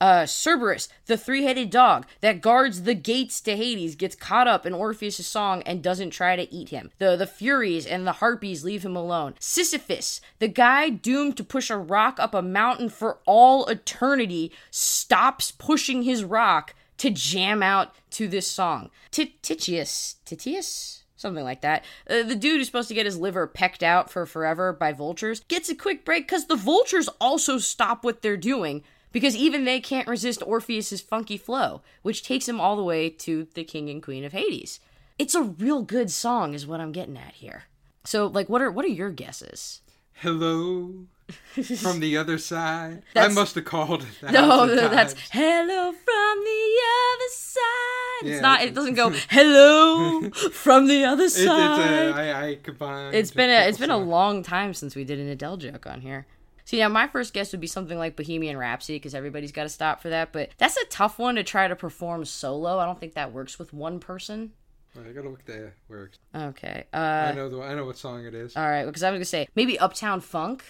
Speaker 1: Uh, Cerberus, the three headed dog that guards the gates to Hades, gets caught up in Orpheus' song and doesn't try to eat him. The, the Furies and the Harpies leave him alone. Sisyphus, the guy doomed to push a rock up a mountain for all eternity, stops pushing his rock to jam out to this song. Ti- Titius, Titius? Something like that. Uh, the dude who's supposed to get his liver pecked out for forever by vultures gets a quick break because the vultures also stop what they're doing because even they can't resist Orpheus's funky flow, which takes him all the way to the king and queen of Hades. It's a real good song, is what I'm getting at here. So, like, what are what are your guesses?
Speaker 2: Hello from the other side.
Speaker 1: That's-
Speaker 2: I must have called. a
Speaker 1: No, that's hello from the other side.
Speaker 2: Yeah,
Speaker 1: it's not. It doesn't go hello from the other
Speaker 2: It's, it's
Speaker 1: side.
Speaker 2: a, I, I combined.
Speaker 1: it's been a it's been a long time since we did an Adele joke on here. See, now my first guess would be something like Bohemian Rhapsody because everybody's got to stop for that. But that's a tough one to try to perform solo. I don't think that works with one person.
Speaker 2: Wait, I gotta look at the works.
Speaker 1: Okay.
Speaker 2: I
Speaker 1: Uh,
Speaker 2: know the I know what song it is.
Speaker 1: all right. Because I was gonna say maybe Uptown Funk,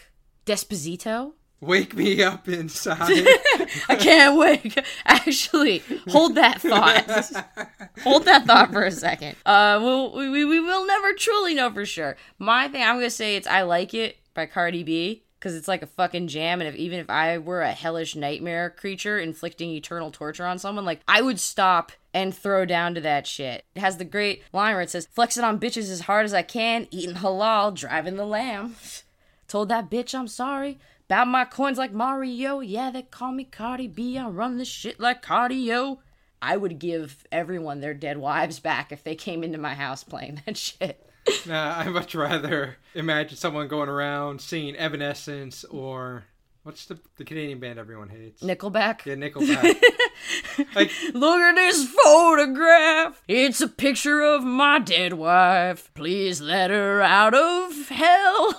Speaker 1: Despacito.
Speaker 2: Wake me up inside.
Speaker 1: I can't wait. Actually, hold that thought. hold that thought for a second. Uh, we'll, we, we, we will never truly know for sure. My thing, I'm gonna say it's "I Like It" by Cardi B because it's like a fucking jam. And if even if I were a hellish nightmare creature inflicting eternal torture on someone, like I would stop and throw down to that shit. It has the great line where it says, "Flexing on bitches as hard as I can, eating halal, driving the lamb." Told that bitch I'm sorry. Bout my coins like Mario. Yeah, they call me Cardi B. I run this shit like cardio. I would give everyone their dead wives back if they came into my house playing that shit.
Speaker 2: Nah, I much rather imagine someone going around singing Evanescence or what's the the Canadian band everyone hates?
Speaker 1: Nickelback.
Speaker 2: Yeah, Nickelback. like
Speaker 1: Look at this photograph. It's a picture of my dead wife. Please let her out of hell.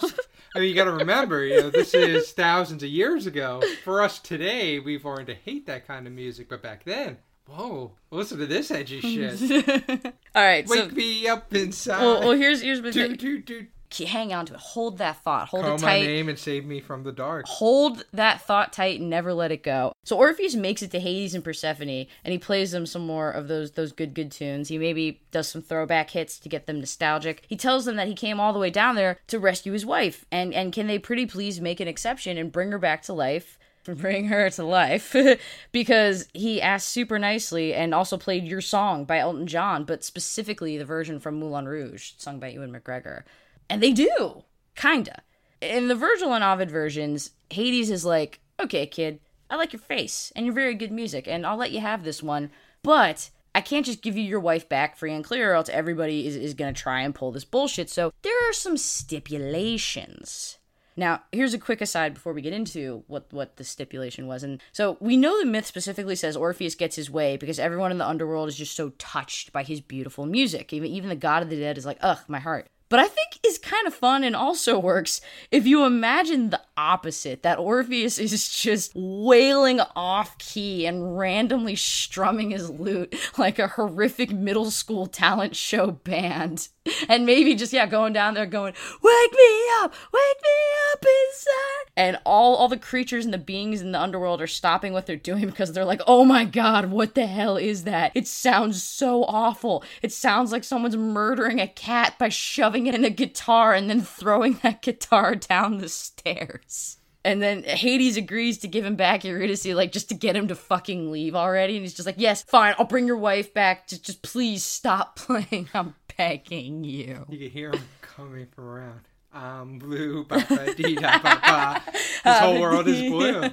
Speaker 2: I mean, you got to remember, you know, this is thousands of years ago. For us today, we've learned to hate that kind of music, but back then, whoa, listen to this edgy shit.
Speaker 1: All right, so
Speaker 2: Wake me up inside.
Speaker 1: well, well, here's here's the
Speaker 2: do,
Speaker 1: thing.
Speaker 2: do, do.
Speaker 1: Hang on to it. Hold that thought. Hold
Speaker 2: Call
Speaker 1: it
Speaker 2: my name and save me from the dark.
Speaker 1: hold that thought tight and never let it go. So Orpheus makes it to Hades and Persephone, and he plays them some more of those those good good tunes. He maybe does some throwback hits to get them nostalgic. He tells them that he came all the way down there to rescue his wife, and and can they pretty please make an exception and bring her back to life? Bring her to life because he asked super nicely and also played your song by Elton John, but specifically the version from Moulin Rouge, sung by Ewan McGregor. And they do, kinda in the Virgil and Ovid versions, Hades is like, okay, kid, I like your face and your very good music, and I'll let you have this one, but I can't just give you your wife back free and clear, or else everybody is, is gonna try and pull this bullshit. So there are some stipulations. Now, here's a quick aside before we get into what, what the stipulation was. And so we know the myth specifically says Orpheus gets his way because everyone in the underworld is just so touched by his beautiful music. Even even the god of the dead is like, ugh, my heart. But I think is kind of fun and also works if you imagine the opposite that Orpheus is just wailing off key and randomly strumming his lute like a horrific middle school talent show band. And maybe just, yeah, going down there going, Wake me up! Wake me up inside! And all, all the creatures and the beings in the underworld are stopping what they're doing because they're like, Oh my god, what the hell is that? It sounds so awful. It sounds like someone's murdering a cat by shoving it in a guitar and then throwing that guitar down the stairs. And then Hades agrees to give him back Eurydice, like just to get him to fucking leave already. And he's just like, "Yes, fine, I'll bring your wife back. Just, just please stop playing. I'm begging you."
Speaker 2: You can hear him coming from around. I'm blue, ba ba dee da ba ba. This whole world is blue.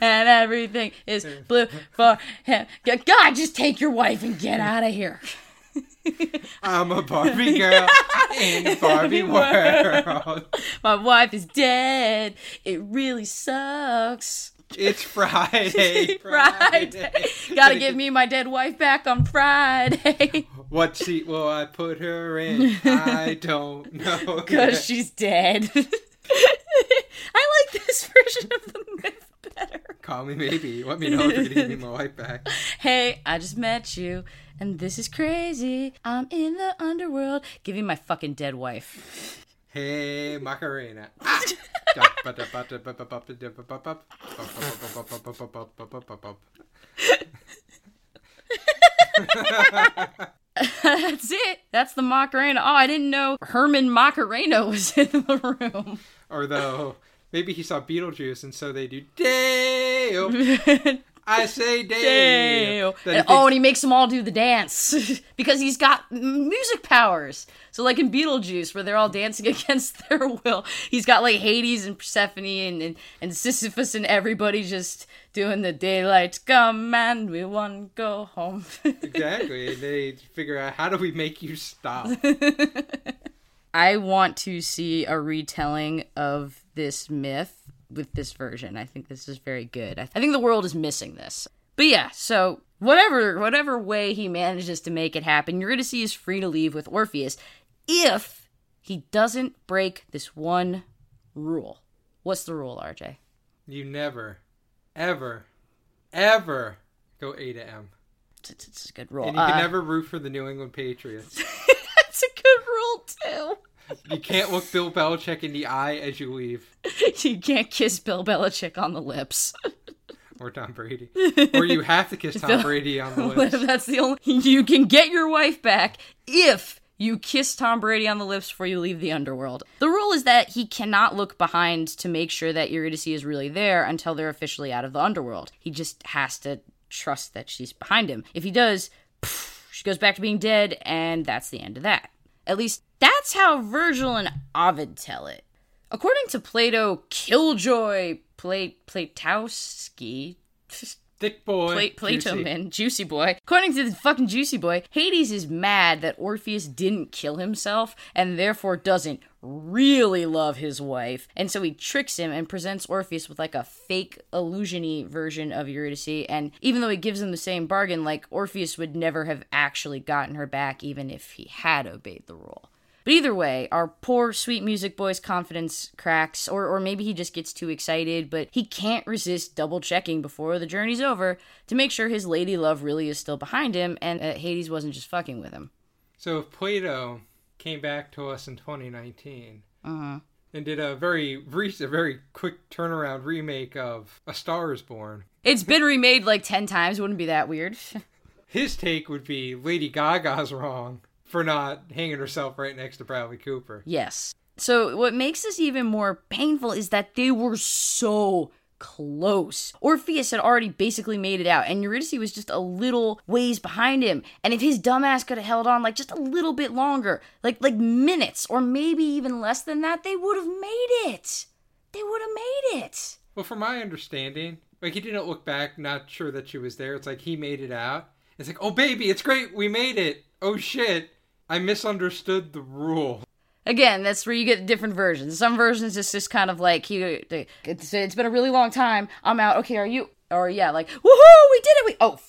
Speaker 1: And everything is blue for him. God, just take your wife and get out of here.
Speaker 2: I'm a Barbie girl in Barbie world.
Speaker 1: My wife is dead. It really sucks.
Speaker 2: It's Friday.
Speaker 1: Friday. Gotta give me my dead wife back on Friday.
Speaker 2: What seat will I put her in? I don't know.
Speaker 1: Because she's dead. I like this version of the myth better.
Speaker 2: Call me maybe. Let me know if you're gonna give me my wife back.
Speaker 1: Hey, I just met you, and this is crazy. I'm in the underworld. Give me my fucking dead wife.
Speaker 2: Hey, Macarena. Ah!
Speaker 1: That's it. That's the Macarena. Oh, I didn't know Herman Macarena was in the room.
Speaker 2: or though maybe he saw Beetlejuice and so they do Dale. I say Dale.
Speaker 1: Dale.
Speaker 2: Then he
Speaker 1: And- oh, and he makes them all do the dance because he's got music powers. So, like in Beetlejuice, where they're all dancing against their will, he's got like Hades and Persephone and, and, and Sisyphus and everybody just doing the daylight come and we want to go home.
Speaker 2: exactly. They figure out how do we make you stop.
Speaker 1: I want to see a retelling of this myth with this version. I think this is very good. I, I think the world is missing this. But yeah, so whatever whatever way he manages to make it happen, Eurydice is free to leave with Orpheus if he doesn't break this one rule. What's the rule, RJ?
Speaker 2: You never, ever, ever go A to M.
Speaker 1: It's, it's- a good rule.
Speaker 2: And you can
Speaker 1: Uh,
Speaker 2: never root for the New England Patriots.
Speaker 1: That's a good rule too.
Speaker 2: You can't look Bill Belichick in the eye as you leave.
Speaker 1: you can't kiss Bill Belichick on the lips.
Speaker 2: Or Tom Brady. Or you have to kiss Tom Brady on the lips.
Speaker 1: That's the only. You can get your wife back if you kiss Tom Brady on the lips before you leave the underworld. The rule is that he cannot look behind to make sure that Eurydice is really there until they're officially out of the underworld. He just has to trust that she's behind him. If he does, pff, she goes back to being dead, and that's the end of that. At least that's how Virgil and Ovid tell it. According to Plato, Killjoy Pla- Platowski.
Speaker 2: Thick boy.
Speaker 1: Pla- Plato
Speaker 2: juicy.
Speaker 1: man, Juicy Boy. According to the fucking Juicy Boy, Hades is mad that Orpheus didn't kill himself and therefore doesn't really love his wife. And so he tricks him and presents Orpheus with like a fake illusiony version of Eurydice. And even though he gives him the same bargain, like Orpheus would never have actually gotten her back even if he had obeyed the rule. But either way, our poor sweet music boy's confidence cracks, or, or maybe he just gets too excited, but he can't resist double checking before the journey's over to make sure his lady love really is still behind him and uh, Hades wasn't just fucking with him.
Speaker 2: So if Plato came back to us in 2019 and did a very recent, a very quick turnaround remake of A Star Is Born,
Speaker 1: It's been remade like 10 times, wouldn't be that weird.
Speaker 2: his take would be Lady Gaga's wrong for not hanging herself right next to Bradley Cooper.
Speaker 1: Yes. So what makes this even more painful is that they were so close. Orpheus had already basically made it out, and Eurydice was just a little ways behind him. And if his dumbass could have held on like just a little bit longer, like like minutes, or maybe even less than that, they would have made it. They would have made it.
Speaker 2: Well, from my understanding, like he didn't look back, not sure that she was there. It's like he made it out. It's like, oh baby, it's great, we made it. Oh shit, I misunderstood the rule.
Speaker 1: Again, that's where you get different versions. Some versions it's just kind of like he, it's, it's been a really long time. I'm out. Okay, are you? Or yeah, like woohoo, we did it. We oh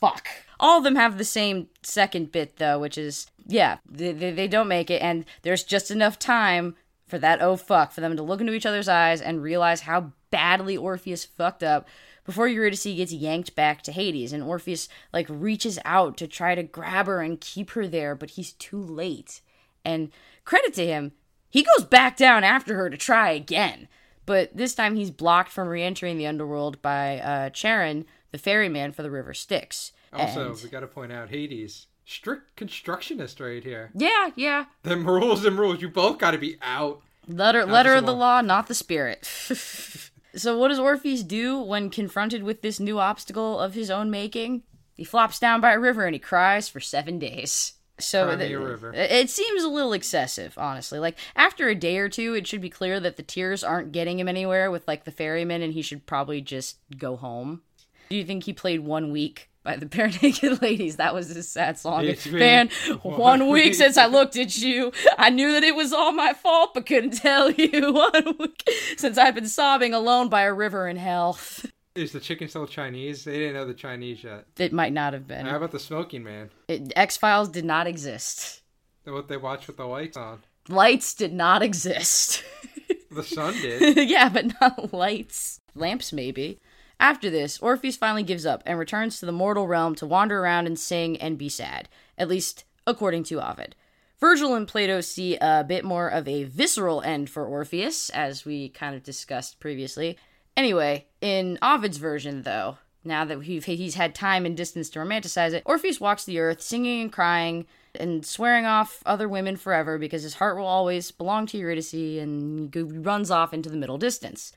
Speaker 1: fuck. All of them have the same second bit though, which is yeah, they, they, they don't make it, and there's just enough time for that oh fuck for them to look into each other's eyes and realize how badly Orpheus fucked up before Eurydice gets yanked back to Hades and Orpheus like reaches out to try to grab her and keep her there, but he's too late. And credit to him, he goes back down after her to try again. But this time he's blocked from re-entering the underworld by uh, Charon, the ferryman for the River Styx.
Speaker 2: Also,
Speaker 1: And-
Speaker 2: we got to point out Hades, strict constructionist right here.
Speaker 1: yeah, yeah.
Speaker 2: Them rules, them rules. You both got to be out.
Speaker 1: Letter letter of the law, not the spirit. so what does Orpheus do when confronted with this new obstacle of his own making? He flops down by a river and he cries for seven days. So
Speaker 2: Cry me
Speaker 1: th-
Speaker 2: a river.
Speaker 1: it seems a little excessive, honestly. Like after a day or two, it should be clear that the tears aren't getting him anywhere with like the ferryman, and he should probably just go home. Do you think he played one week by the Bare Naked Ladies? That was his sad song.
Speaker 2: It's been
Speaker 1: Man,
Speaker 2: one
Speaker 1: one week
Speaker 2: week.
Speaker 1: since I looked at you. I knew that it was all my fault, but couldn't tell you. One week since I've been sobbing alone by a river in hell.
Speaker 2: Is the chicken still Chinese? They didn't know the Chinese yet.
Speaker 1: It might not have been.
Speaker 2: How about the smoking man?
Speaker 1: X Files did not exist.
Speaker 2: What they watch with the lights on.
Speaker 1: Lights did not exist.
Speaker 2: The sun did.
Speaker 1: yeah, but not lights. Lamps, maybe. After this, Orpheus finally gives up and returns to the mortal realm to wander around and sing and be sad, at least according to Ovid. Virgil and Plato see a bit more of a visceral end for Orpheus, as we kind of discussed previously. Anyway, in Ovid's version, though, now that he's had time and distance to romanticize it, Orpheus walks the earth singing and crying and swearing off other women forever because his heart will always belong to Eurydice and he runs off into the middle distance.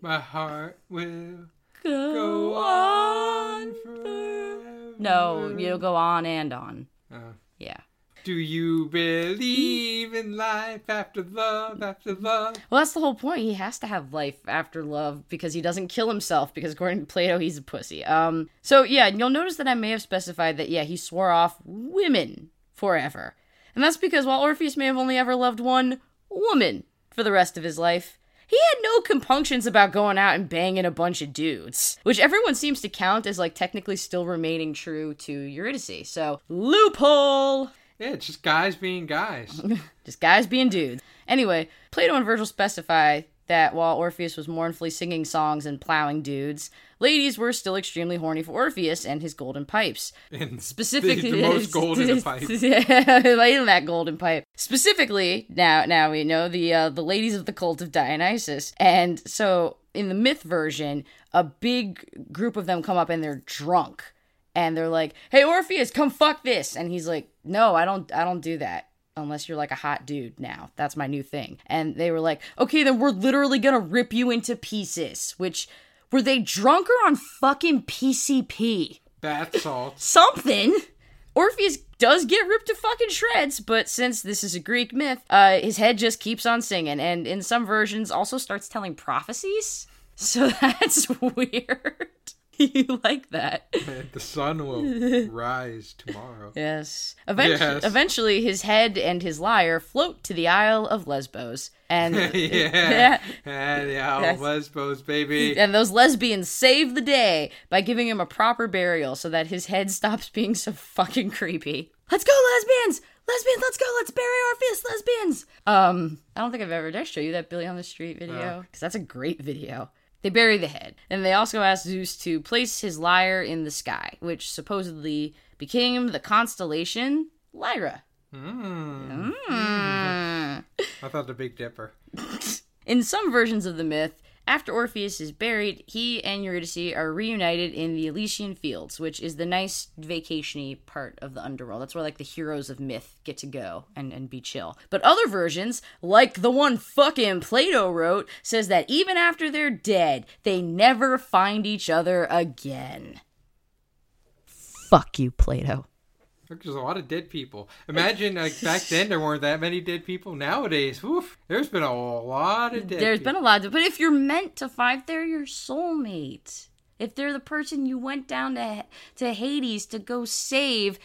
Speaker 2: My heart will
Speaker 1: Go,
Speaker 2: go on forever.
Speaker 1: No, you'll go on and on.
Speaker 2: Oh.
Speaker 1: Yeah.
Speaker 2: Do you believe in life after love after love?
Speaker 1: Well, that's the whole point. He has to have life after love because he doesn't kill himself because according to Plato, he's a pussy. Um, so yeah, you'll notice that I may have specified that yeah, he swore off women forever. And that's because while Orpheus may have only ever loved one woman for the rest of his life, he had no compunctions about going out and banging a bunch of dudes, which everyone seems to count as like technically still remaining true to Eurydice. So, loophole!
Speaker 2: Yeah, it's just guys being guys.
Speaker 1: Just guys being dudes. Anyway, Plato and Virgil specify that while Orpheus was mournfully singing songs and plowing dudes, ladies were still extremely horny for Orpheus and his golden pipes.
Speaker 2: And
Speaker 1: Specifically,
Speaker 2: the, the most gold in pipe.
Speaker 1: yeah, in that golden pipe. Specifically, now now we know the uh, the ladies of the cult of Dionysus, and so in the myth version, a big group of them come up and they're drunk, and they're like, "Hey Orpheus, come fuck this," and he's like, "No, I don't, I don't do that." Unless you're like a hot dude now. That's my new thing. And they were like, okay, then we're literally gonna rip you into pieces. Which, were they drunk or on fucking PCP?
Speaker 2: Bath salts.
Speaker 1: something. Orpheus does get ripped to fucking shreds, but since this is a Greek myth, uh, his head just keeps on singing, and in some versions also starts telling prophecies. So that's weird. you like that?
Speaker 2: the sun will rise tomorrow.
Speaker 1: Yes. Eventually,
Speaker 2: Yes.
Speaker 1: eventually, his head and his lyre float to the Isle of Lesbos, and
Speaker 2: yeah. And yeah,
Speaker 1: Yes.
Speaker 2: Lesbos, baby.
Speaker 1: and those lesbians save the day by giving him a proper burial so that his head stops being so fucking creepy. Let's go, lesbians! Lesbians, let's go! Let's bury Orpheus, lesbians! Um, I don't think I've ever did I show you that Billy on the Street video because that's a great video. They bury the head, and they also ask Zeus to place his lyre in the sky, which supposedly became the constellation Lyra.
Speaker 2: Mm.
Speaker 1: Mm.
Speaker 2: I thought the Big Dipper.
Speaker 1: In some versions of the myth, after Orpheus is buried, he and Eurydice are reunited in the Elysian Fields, which is the nice vacationy part of the underworld. That's where like the heroes of myth get to go and, and be chill. But other versions, like the one fucking Plato wrote, says that even after they're dead, they never find each other again. Fuck you, Plato.
Speaker 2: There's a lot of dead people. Imagine like back then there weren't that many dead people. Nowadays, woof, there's been a lot of dead.
Speaker 1: There's
Speaker 2: people.
Speaker 1: been a lot of, but if you're meant to fight, they're your soulmate. If they're the person you went down to to Hades to go save,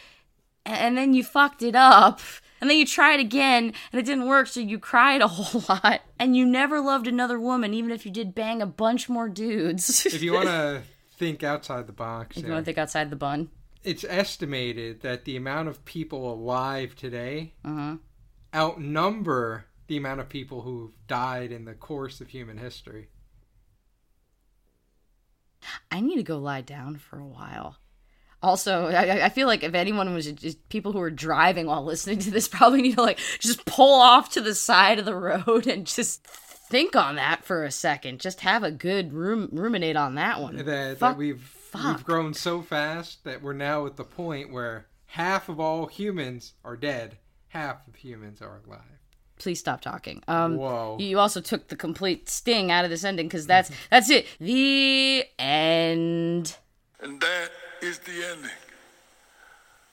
Speaker 1: and then you fucked it up, and then you tried again and it didn't work, so you cried a whole lot, and you never loved another woman, even if you did bang a bunch more dudes.
Speaker 2: if you want to think outside the box,
Speaker 1: if you want to think outside the bun,
Speaker 2: it's estimated that the amount of people alive today
Speaker 1: uh-huh.
Speaker 2: outnumber the amount of people who've died in the course of human history.
Speaker 1: I need to go lie down for a while. Also, I, I feel like if anyone was just people who are driving while listening to this probably need to like just pull off to the side of the road and just think on that for a second. Just have a good rum- ruminate on that one.
Speaker 2: That, that
Speaker 1: Fuck-
Speaker 2: we've
Speaker 1: fuck.
Speaker 2: We've grown so fast that we're now at the point where half of all humans are dead, half of humans are alive.
Speaker 1: Please stop talking. Um,
Speaker 2: Whoa.
Speaker 1: You also took the complete sting out of this ending because that's that's it. The end.
Speaker 4: And that is the ending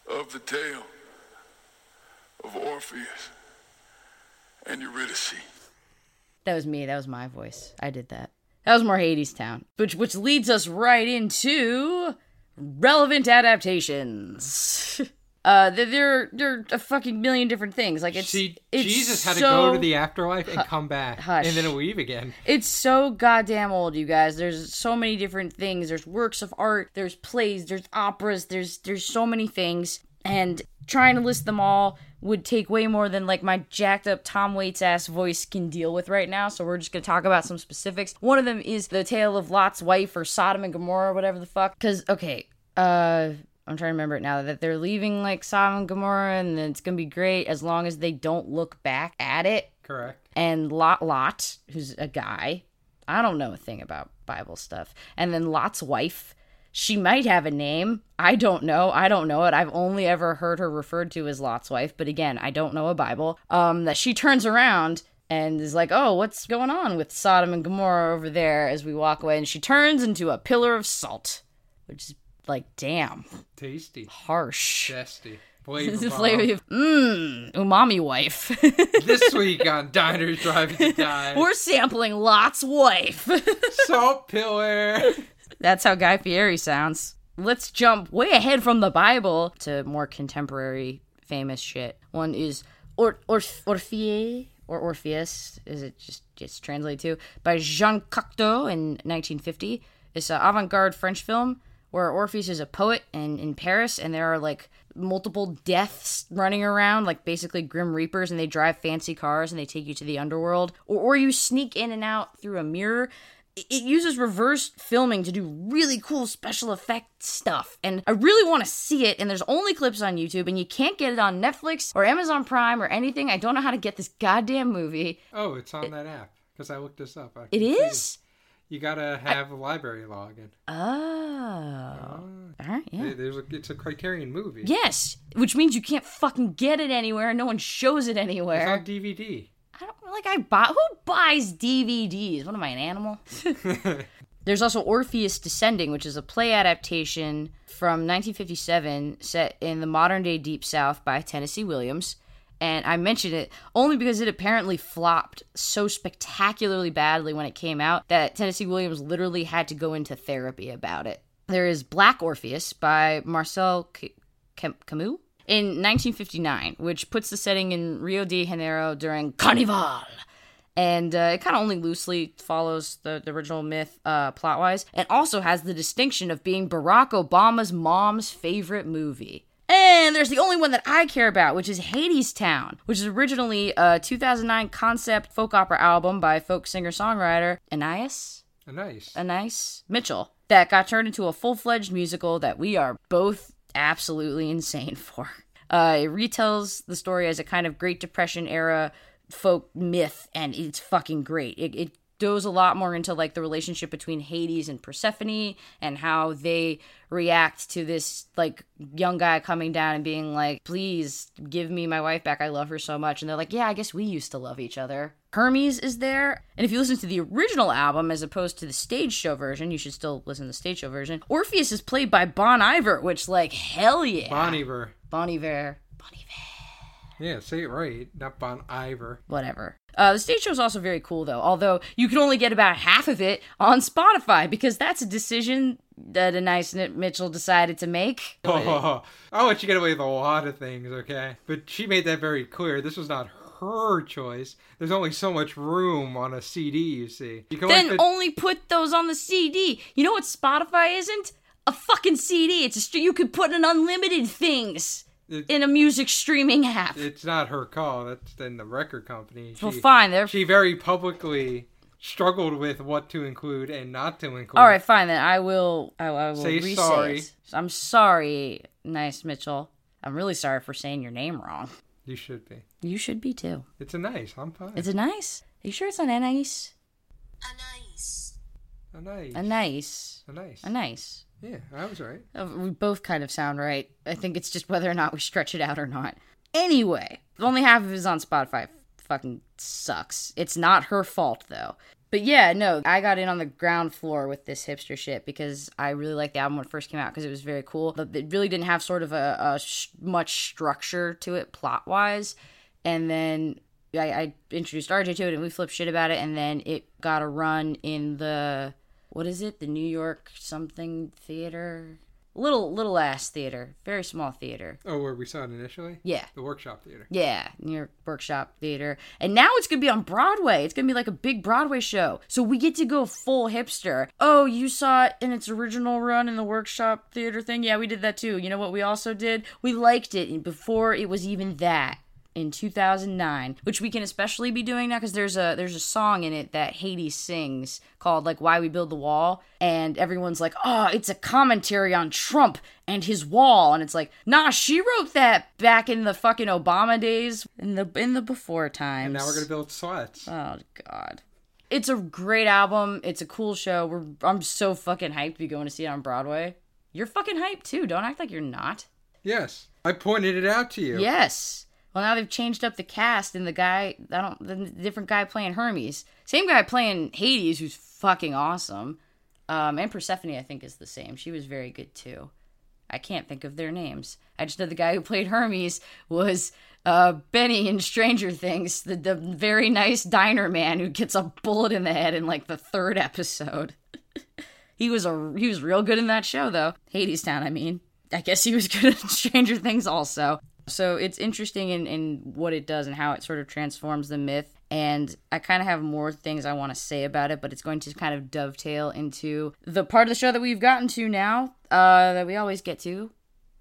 Speaker 4: of the tale of Orpheus and Eurydice.
Speaker 1: That was me. That was my voice. I did that. That was more Hadestown, which which leads us right into relevant adaptations. Uh, there there are a fucking million different things. Like it's, it's
Speaker 2: Jesus had to go to the afterlife and come back,
Speaker 1: hush.
Speaker 2: and then leave again.
Speaker 1: It's so goddamn old, you guys. There's so many different things. There's works of art. There's plays. There's operas. There's there's so many things, and trying to list them all would take way more than like my jacked up Tom Waits ass voice can deal with right now. So we're just gonna talk about some specifics. One of them is the tale of Lot's wife or Sodom and Gomorrah, whatever the fuck. Cause okay, uh I'm trying to remember it now that they're leaving like Sodom and Gomorrah and it's gonna be great as long as they don't look back at it.
Speaker 2: Correct.
Speaker 1: And Lot Lot, who's a guy, I don't know a thing about Bible stuff. And then Lot's wife, she might have a name. I don't know. I don't know it. I've only ever heard her referred to as Lot's wife, but again, I don't know a Bible. Um, that she turns around and is like, "Oh, what's going on with Sodom and Gomorrah over there?" As we walk away, and she turns into a pillar of salt, which is like, damn,
Speaker 2: Tasty.
Speaker 1: harsh.
Speaker 2: Zesty. Flavor
Speaker 1: flavor of mmm, umami wife.
Speaker 2: This week on Diners, Drive to Die.
Speaker 1: We're sampling Lot's wife.
Speaker 2: Salt Pillar.
Speaker 1: That's how Guy Fieri sounds. Let's jump way ahead from the Bible to more contemporary famous shit. One is or or Orphée or Orpheus, is it just just translated to by Jean Cocteau in 1950. It's an avant-garde French film where Orpheus is a poet and in Paris, and there are like multiple deaths running around, like basically grim reapers, and they drive fancy cars and they take you to the underworld, or or you sneak in and out through a mirror it uses reverse filming to do really cool special effect stuff and i really want to see it and there's only clips on youtube and you can't get it on netflix or amazon prime or anything i don't know how to get this goddamn movie
Speaker 2: Oh, it's on that app. Because I looked this up. I
Speaker 1: it
Speaker 2: can You gotta have a library login.
Speaker 1: oh, oh. all right yeah
Speaker 2: There's a, it's a Criterion movie.
Speaker 1: yes which means you can't fucking get it anywhere and no one shows it anywhere.
Speaker 2: It's on DVD.
Speaker 1: I don't like i buy who buys dvds what am i an animal There's also Orpheus Descending, which is a play adaptation from 1957 set in the modern day Deep South by Tennessee Williams. And I mention it only because it apparently flopped so spectacularly badly when it came out that Tennessee Williams literally had to go into therapy about it. There is Black Orpheus by Marcel C- Cam- Camus in 1959, which puts the setting in Rio de Janeiro during Carnival and uh, it kind of only loosely follows the, the original myth uh, plot wise, and also has the distinction of being Barack Obama's mom's favorite movie. And there's the only one that I care about, which is Hadestown, which is originally a 2009 concept folk opera album by folk singer songwriter Anais
Speaker 2: nice.
Speaker 1: Anais Mitchell that got turned into a full fledged musical that we are both absolutely insane for. Uh, it retells the story as a kind of Great Depression era folk myth, and it's fucking great. It, it goes a lot more into like the relationship between Hades and Persephone and how they react to this like young guy coming down and being like, "Please give me my wife back. I love her so much." And they're like, "Yeah, I guess we used to love each other." Hermes is there, and if you listen to the original album as opposed to the stage show version, you should still listen to the stage show version. Orpheus is played by Bon Iver, which like hell yeah,
Speaker 2: Bon Iver.
Speaker 1: Bon Iver, Bon Iver.
Speaker 2: Yeah, say it right. Not Bon Iver.
Speaker 1: whatever. Uh, the stage show is also very cool, though. Although you can only get about half of it on Spotify because that's a decision that a nice Mitchell decided to make.
Speaker 2: Oh, I'll let you get away with a lot of things, okay? But she made that very clear. This was not her choice. There's only so much room on a CD, you see. You can
Speaker 1: Then
Speaker 2: only fit-
Speaker 1: only put those on the CD. You know what Spotify isn't? A fucking CD. It's a st- you could put in unlimited things
Speaker 2: It-
Speaker 1: in a music streaming app.
Speaker 2: it's not her call. That's then the record company. She,
Speaker 1: well, fine. They're
Speaker 2: she very publicly struggled with what to include and not to include.
Speaker 1: all right. Fine then. I will. I, I will
Speaker 2: Say
Speaker 1: re-say
Speaker 2: sorry.
Speaker 1: it. I'm sorry, nice Mitchell. I'm really sorry for saying your name wrong.
Speaker 2: You should be.
Speaker 1: You should be too.
Speaker 2: It's a nice. I'm fine.
Speaker 1: Is it nice? Are you sure it's not a nice?
Speaker 2: a nice.
Speaker 1: A nice.
Speaker 2: Yeah, I was right.
Speaker 1: Uh, We both kind of sound right. I think it's just whether or not we stretch it out or not. Anyway, only half of it is on Spotify. Fucking sucks. It's not her fault though. But yeah, no, I got in on the ground floor with this hipster shit because I really liked the album when it first came out because it was very cool. It really didn't have sort of a, a sh- much structure to it plot wise. And then I, I introduced RJ to it and we flipped shit about it. And then it got a run in the what is it? The New York something theater, little little ass theater, very small theater.
Speaker 2: Oh, where we saw it initially?
Speaker 1: Yeah,
Speaker 2: The workshop theater.
Speaker 1: yeah, New York Workshop Theater. And now it's gonna be on Broadway. It's gonna be like a big Broadway show. So we get to go full hipster. Oh, you saw it in its original run in the Workshop Theater thing? Yeah, we did that too. You know what we also did? We liked it before it was even that. In 2009, which we can especially be doing now because there's a there's a song in it that Hades sings called like "Why We Build the Wall," and everyone's like, "Oh, it's a commentary on Trump and his wall," and it's like, "Nah, she wrote that back in the fucking Obama days, in the in the before times."
Speaker 2: And now we're gonna build sweats.
Speaker 1: Oh God. It's a great album. It's a cool show. We're I'm so fucking hyped to be going to see it on Broadway. You're fucking hyped too. Don't act like you're not.
Speaker 2: Yes, I pointed it out to you.
Speaker 1: Yes. Well, now they've changed up the cast and the guy, I don't, the different guy playing Hermes, same guy playing Hades, who's fucking awesome. Um, and Persephone, I think, is the same. She was very good too. I can't think of their names. I just know the guy who played Hermes was uh, Benny in Stranger Things, the, the very nice diner man who gets a bullet in the head in like the third episode. he was a he was real good in that show though. Hadestown, I mean. I guess he was good in Stranger Things also. So it's interesting in, in what it does and how it sort of transforms the myth. And I kind of have more things I want to say about it, but it's going to kind of dovetail into the part of the show that we've gotten to now, uh, that we always get to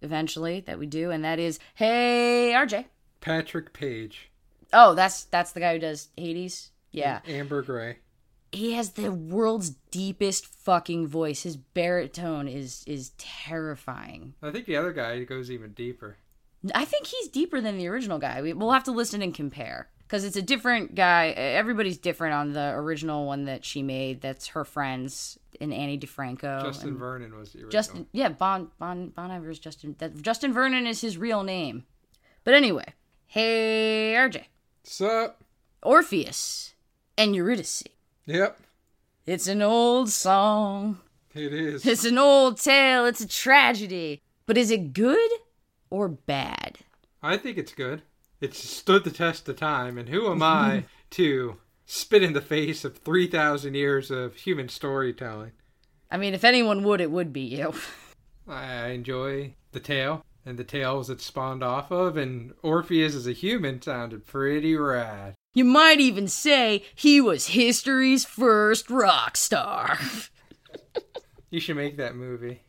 Speaker 1: eventually, that we do, and that is Hey RJ.
Speaker 2: Patrick Page,
Speaker 1: Oh, that's that's the guy who does Hades. Yeah.
Speaker 2: Amber Gray.
Speaker 1: he has the world's deepest fucking voice. His baritone is is terrifying.
Speaker 2: I think the other guy goes even deeper.
Speaker 1: I think he's deeper than the original guy. We, we'll have to listen and compare because it's a different guy. Everybody's different on the original one that she made. That's her friends and Ani DiFranco.
Speaker 2: Justin
Speaker 1: and
Speaker 2: Vernon was the original.
Speaker 1: Justin, yeah, Bon Bon Bon Iver is Justin. That, Justin Vernon is his real name. But anyway, hey RJ,
Speaker 2: Sup?
Speaker 1: Orpheus and Eurydice.
Speaker 2: Yep,
Speaker 1: It's an old song.
Speaker 2: it is.
Speaker 1: It's an old tale. It's a tragedy. But is it good or bad?
Speaker 2: I think it's good. It's stood the test of time, and who am I to spit in the face of 3,000 years of human storytelling?
Speaker 1: I mean, if anyone would, it would be you.
Speaker 2: I enjoy the tale and the tales it spawned off of, and Orpheus as a human sounded pretty rad.
Speaker 1: You might even say he was history's first rock star.
Speaker 2: You should make that movie.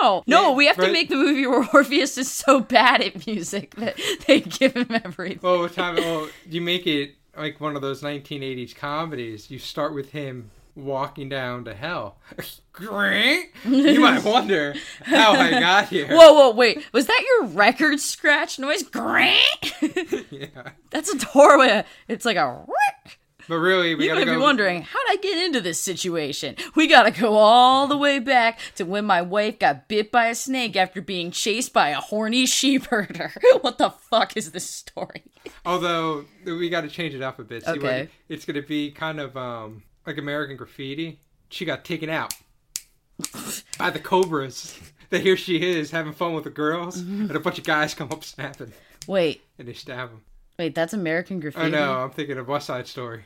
Speaker 1: No, no,
Speaker 2: Yeah,
Speaker 1: we have to make the movie where Orpheus is so bad at music that they give him everything.
Speaker 2: Well, what time? Well, you make it like one of those 1980s comedies. You start with him walking down to hell. Great. You might wonder how I got here.
Speaker 1: Whoa, whoa, wait. Was that your record scratch noise?
Speaker 2: Yeah.
Speaker 1: That's a doorway. It's like a.
Speaker 2: But really, we
Speaker 1: You
Speaker 2: gotta
Speaker 1: might be wondering, how'd I get into this situation? We gotta go all the way back to when my wife got bit by a snake after being chased by a horny sheep herder. what the fuck is this story?
Speaker 2: Although we got to change it up a bit. See what-
Speaker 1: Okay.
Speaker 2: it's gonna be kind of um like American Graffiti. She got taken out by the Cobras. That here she is having fun with the girls,
Speaker 1: Mm-hmm.
Speaker 2: and a bunch of guys come up snapping,
Speaker 1: Wait,
Speaker 2: and they stab him.
Speaker 1: Wait, that's American Graffiti?
Speaker 2: I know. I'm thinking of West Side Story.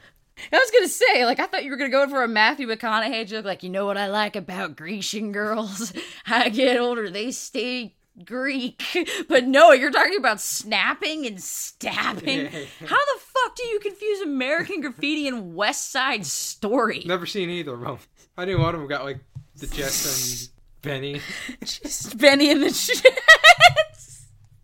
Speaker 1: I was gonna say, like, I thought you were gonna go for a Matthew McConaughey joke, like, you know what I like about Grecian girls? I get older, they stay Greek. But no, you're talking about snapping and stabbing.
Speaker 2: Yeah.
Speaker 1: How the fuck do you confuse American Graffiti and West Side Story?
Speaker 2: Never seen either of them. I knew one of them got like the Jets and Benny.
Speaker 1: Just Benny and the Jets.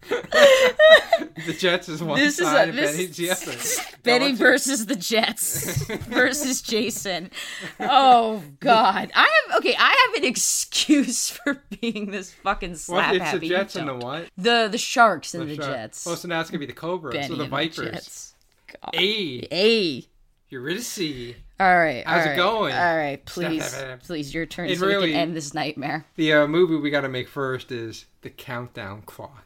Speaker 2: The Jets is one
Speaker 1: This is
Speaker 2: side
Speaker 1: a
Speaker 2: and
Speaker 1: this
Speaker 2: the other.
Speaker 1: Benny versus the Jets versus Jason. Oh God, I have okay. I have an excuse for being this fucking slap
Speaker 2: What? It's
Speaker 1: happy.
Speaker 2: the Jets and the what?
Speaker 1: the the Sharks and the,
Speaker 2: Shark-
Speaker 1: Jets.
Speaker 2: Oh, so now it's gonna be the Cobras
Speaker 1: Benny
Speaker 2: or the Vipers.
Speaker 1: Jets. God.
Speaker 2: Hey,
Speaker 1: Hey.
Speaker 2: Eurydice.
Speaker 1: All right.
Speaker 2: How's
Speaker 1: all
Speaker 2: it going?
Speaker 1: All right, please, please, your turn,
Speaker 2: It
Speaker 1: so we
Speaker 2: really-
Speaker 1: can end this nightmare.
Speaker 2: The uh, movie we got to make first is the countdown clock.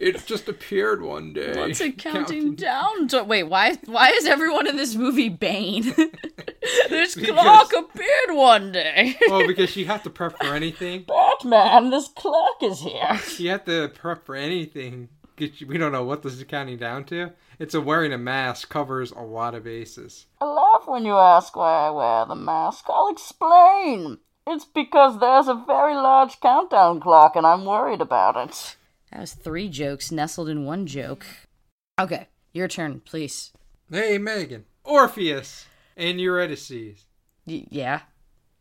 Speaker 2: It just appeared one day.
Speaker 1: What's it counting down to? Wait, why? Why is everyone in this movie Bane? this
Speaker 2: Because-
Speaker 1: clock appeared one day.
Speaker 2: Well, because you have to prep for anything.
Speaker 1: Batman, this clock is here.
Speaker 2: You have to prep for anything. We don't know what this is counting down to. It's a wearing a mask covers a lot of bases.
Speaker 1: I laugh when you ask why I wear the mask. I'll explain. It's because there's a very large countdown clock and I'm worried about it. That was three jokes nestled in one joke. Okay, your turn, please.
Speaker 2: Hey, Megan. Orpheus and Eurydice.
Speaker 1: Y- yeah.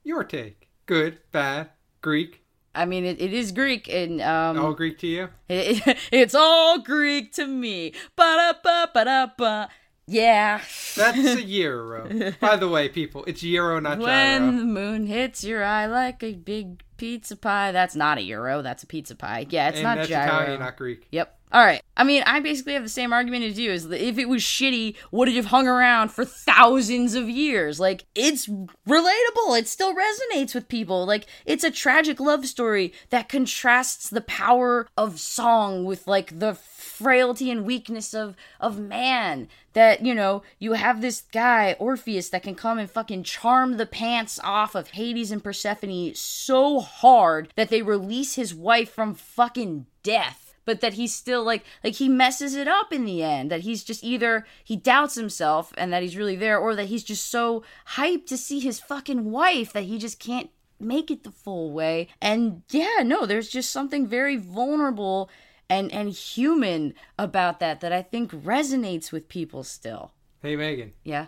Speaker 2: Your take. Good, bad, Greek.
Speaker 1: I mean, it, it is Greek, and um,
Speaker 2: All Greek to you?
Speaker 1: it- it's all Greek to me. Ba da ba ba da ba. Yeah.
Speaker 2: That's a euro. By the way, people, it's euro, not
Speaker 1: When
Speaker 2: gyro.
Speaker 1: the moon hits your eye like a big pizza pie. That's not a euro. That's a pizza pie. Yeah, it's
Speaker 2: and
Speaker 1: not
Speaker 2: that's
Speaker 1: gyro.
Speaker 2: Italian, not Greek.
Speaker 1: Yep. All right. I mean, I basically have the same argument as you. Is if it was shitty, would it have hung around for thousands of years? Like, it's relatable. It still resonates with people. Like, it's a tragic love story that contrasts the power of song with like the frailty and weakness of of man. That you know, you have this guy Orpheus that can come and fucking charm the pants off of Hades and Persephone so hard that they release his wife from fucking death but that he's still like like he messes it up in the end that he's just either he doubts himself and that he's really there or that he's just so hyped to see his fucking wife that he just can't make it the full way. And yeah no there's just something very vulnerable and and human about that that i think resonates with people still.
Speaker 2: Hey, Megan,
Speaker 1: yeah?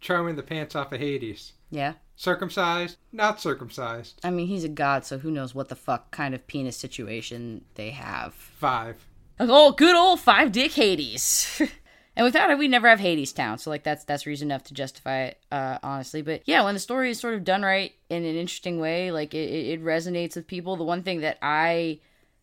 Speaker 2: Charming the pants off of Hades.
Speaker 1: yeah
Speaker 2: Circumcised, not circumcised.
Speaker 1: i mean he's a god so who knows what the fuck kind of penis situation they have
Speaker 2: Five.
Speaker 1: Oh, good old five dick Hades. and without it, we never have Hadestown. So like that's that's reason enough to justify it, uh, honestly. But yeah, when the story is sort of done right in an interesting way, like it, it it resonates with people. The one thing that I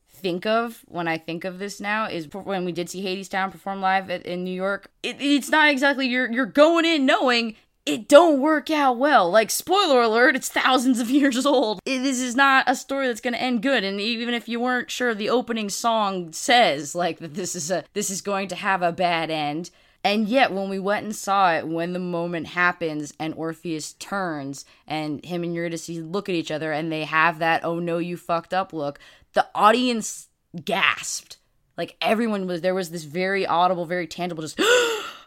Speaker 1: think of when I think of this now is when we did see Hadestown perform live at, in New York. It, it's not exactly you're you're going in knowing it don't work out well. Like spoiler alert, it's thousands of years old. It- this is not a story that's to end good. And even if you weren't sure, the opening song says like that this is a this is going to have a bad end. And yet, when we went and saw it, when the moment happens and Orpheus turns and him and Eurydice look at each other and they have that "oh no, you fucked up" look, the audience gasped. Like everyone was there was this very audible, very tangible, just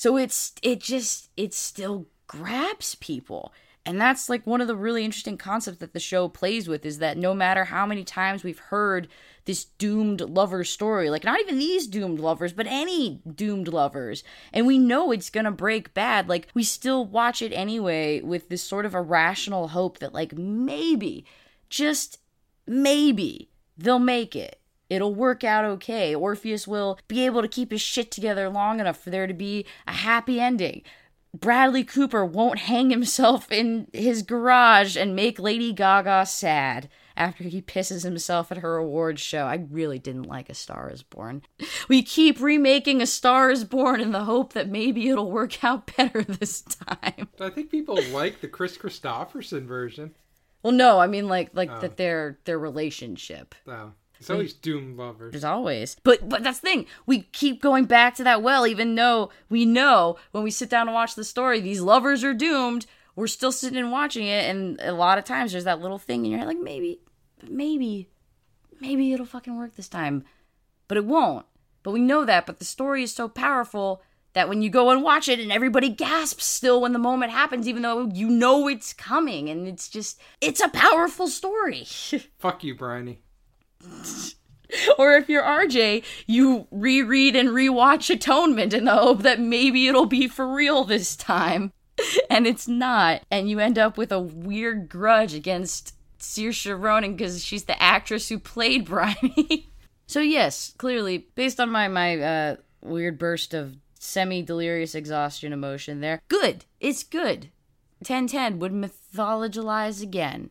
Speaker 1: so it's it just it still grabs people. And that's like one of the really interesting concepts that the show plays with is that no matter how many times we've heard this doomed lover story like not even these doomed lovers but any doomed lovers and we know it's gonna break bad like we still watch it anyway with this sort of irrational hope that like maybe just maybe they'll make it It'll work out okay. Orpheus will be able to keep his shit together long enough for there to be a happy ending. Bradley Cooper won't hang himself in his garage and make Lady Gaga sad after he pisses himself at her awards show. I really didn't like A Star is Born. We keep remaking A Star is Born in the hope that maybe it'll work out better this time.
Speaker 2: I think people like the Kris Kristofferson version.
Speaker 1: Well, no, I mean like like oh. that their their relationship.
Speaker 2: though. It's always Doom lovers.
Speaker 1: There's always. But but that's the thing. We keep going back to that well, even though we know when we sit down and watch the story, these lovers are doomed. We're still sitting and watching it, and a lot of times there's that little thing in your head, like maybe, maybe, maybe it'll fucking work this time, but it won't. But we know that. But the story is so powerful that when you go and watch it, and everybody gasps still when the moment happens, even though you know it's coming, and it's just it's a powerful story.
Speaker 2: Fuck you, Briony.
Speaker 1: Or if you're RJ, you reread and rewatch Atonement in the hope that maybe it'll be for real this time. And it's not. And you end up with a weird grudge against Saoirse Ronan because she's the actress who played Briony. so yes, clearly, based on my, my uh, weird burst of semi-delirious exhaustion emotion there, good. It's good. 1010 would mythologize again.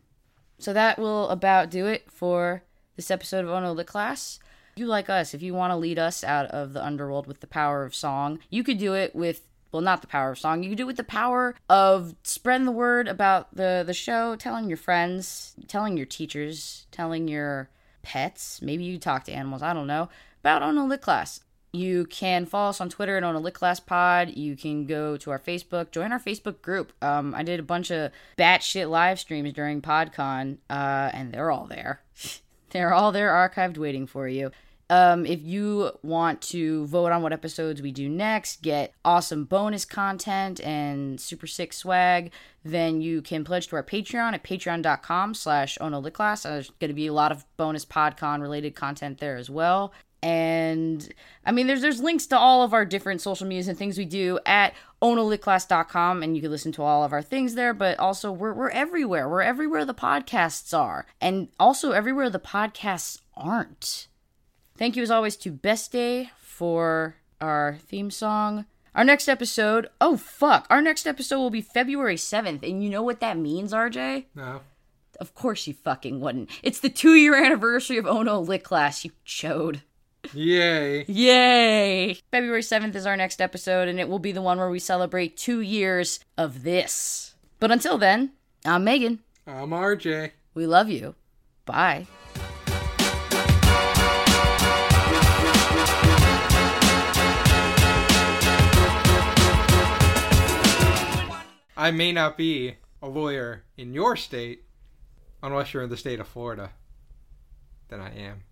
Speaker 1: So that will about do it for this episode of Ono Lit Class. You like us, if you want to lead us out of the underworld with the power of song, you could do it with well, not the power of song. You could do it with the power of spreading the word about the the show, telling your friends, telling your teachers, telling your pets. Maybe you talk to animals. I don't know about Ono Lit Class. You can follow us on Twitter at Ono Lit Class Pod. You can go to our Facebook, join our Facebook group. Um, I did a bunch of batshit live streams during PodCon, uh, and they're all there. they're all there, archived, waiting for you. Um, if you want to vote on what episodes we do next, get awesome bonus content and super sick swag, then you can pledge to our Patreon at patreon.com slash onolitclass. There's going to be a lot of bonus PodCon related content there as well. And I mean, there's there's links to all of our different social medias and things we do at onolitclass.com, and you can listen to all of our things there. But also, we're we're everywhere. We're everywhere the podcasts are, and also everywhere the podcasts aren't. Thank you as always to Best Day for our theme song. Our next episode, oh fuck, our next episode will be February 7th. And you know what that means, RJ?
Speaker 2: No.
Speaker 1: Of course you fucking wouldn't. It's the two year anniversary of Ono Lit Class, you chode.
Speaker 2: Yay.
Speaker 1: Yay! February 7th is our next episode, and it will be the one where we celebrate two years of this. But until then, I'm Megan.
Speaker 2: I'm RJ.
Speaker 1: We love you. Bye.
Speaker 2: I may not be a lawyer in your state unless you're in the state of Florida. Then I am.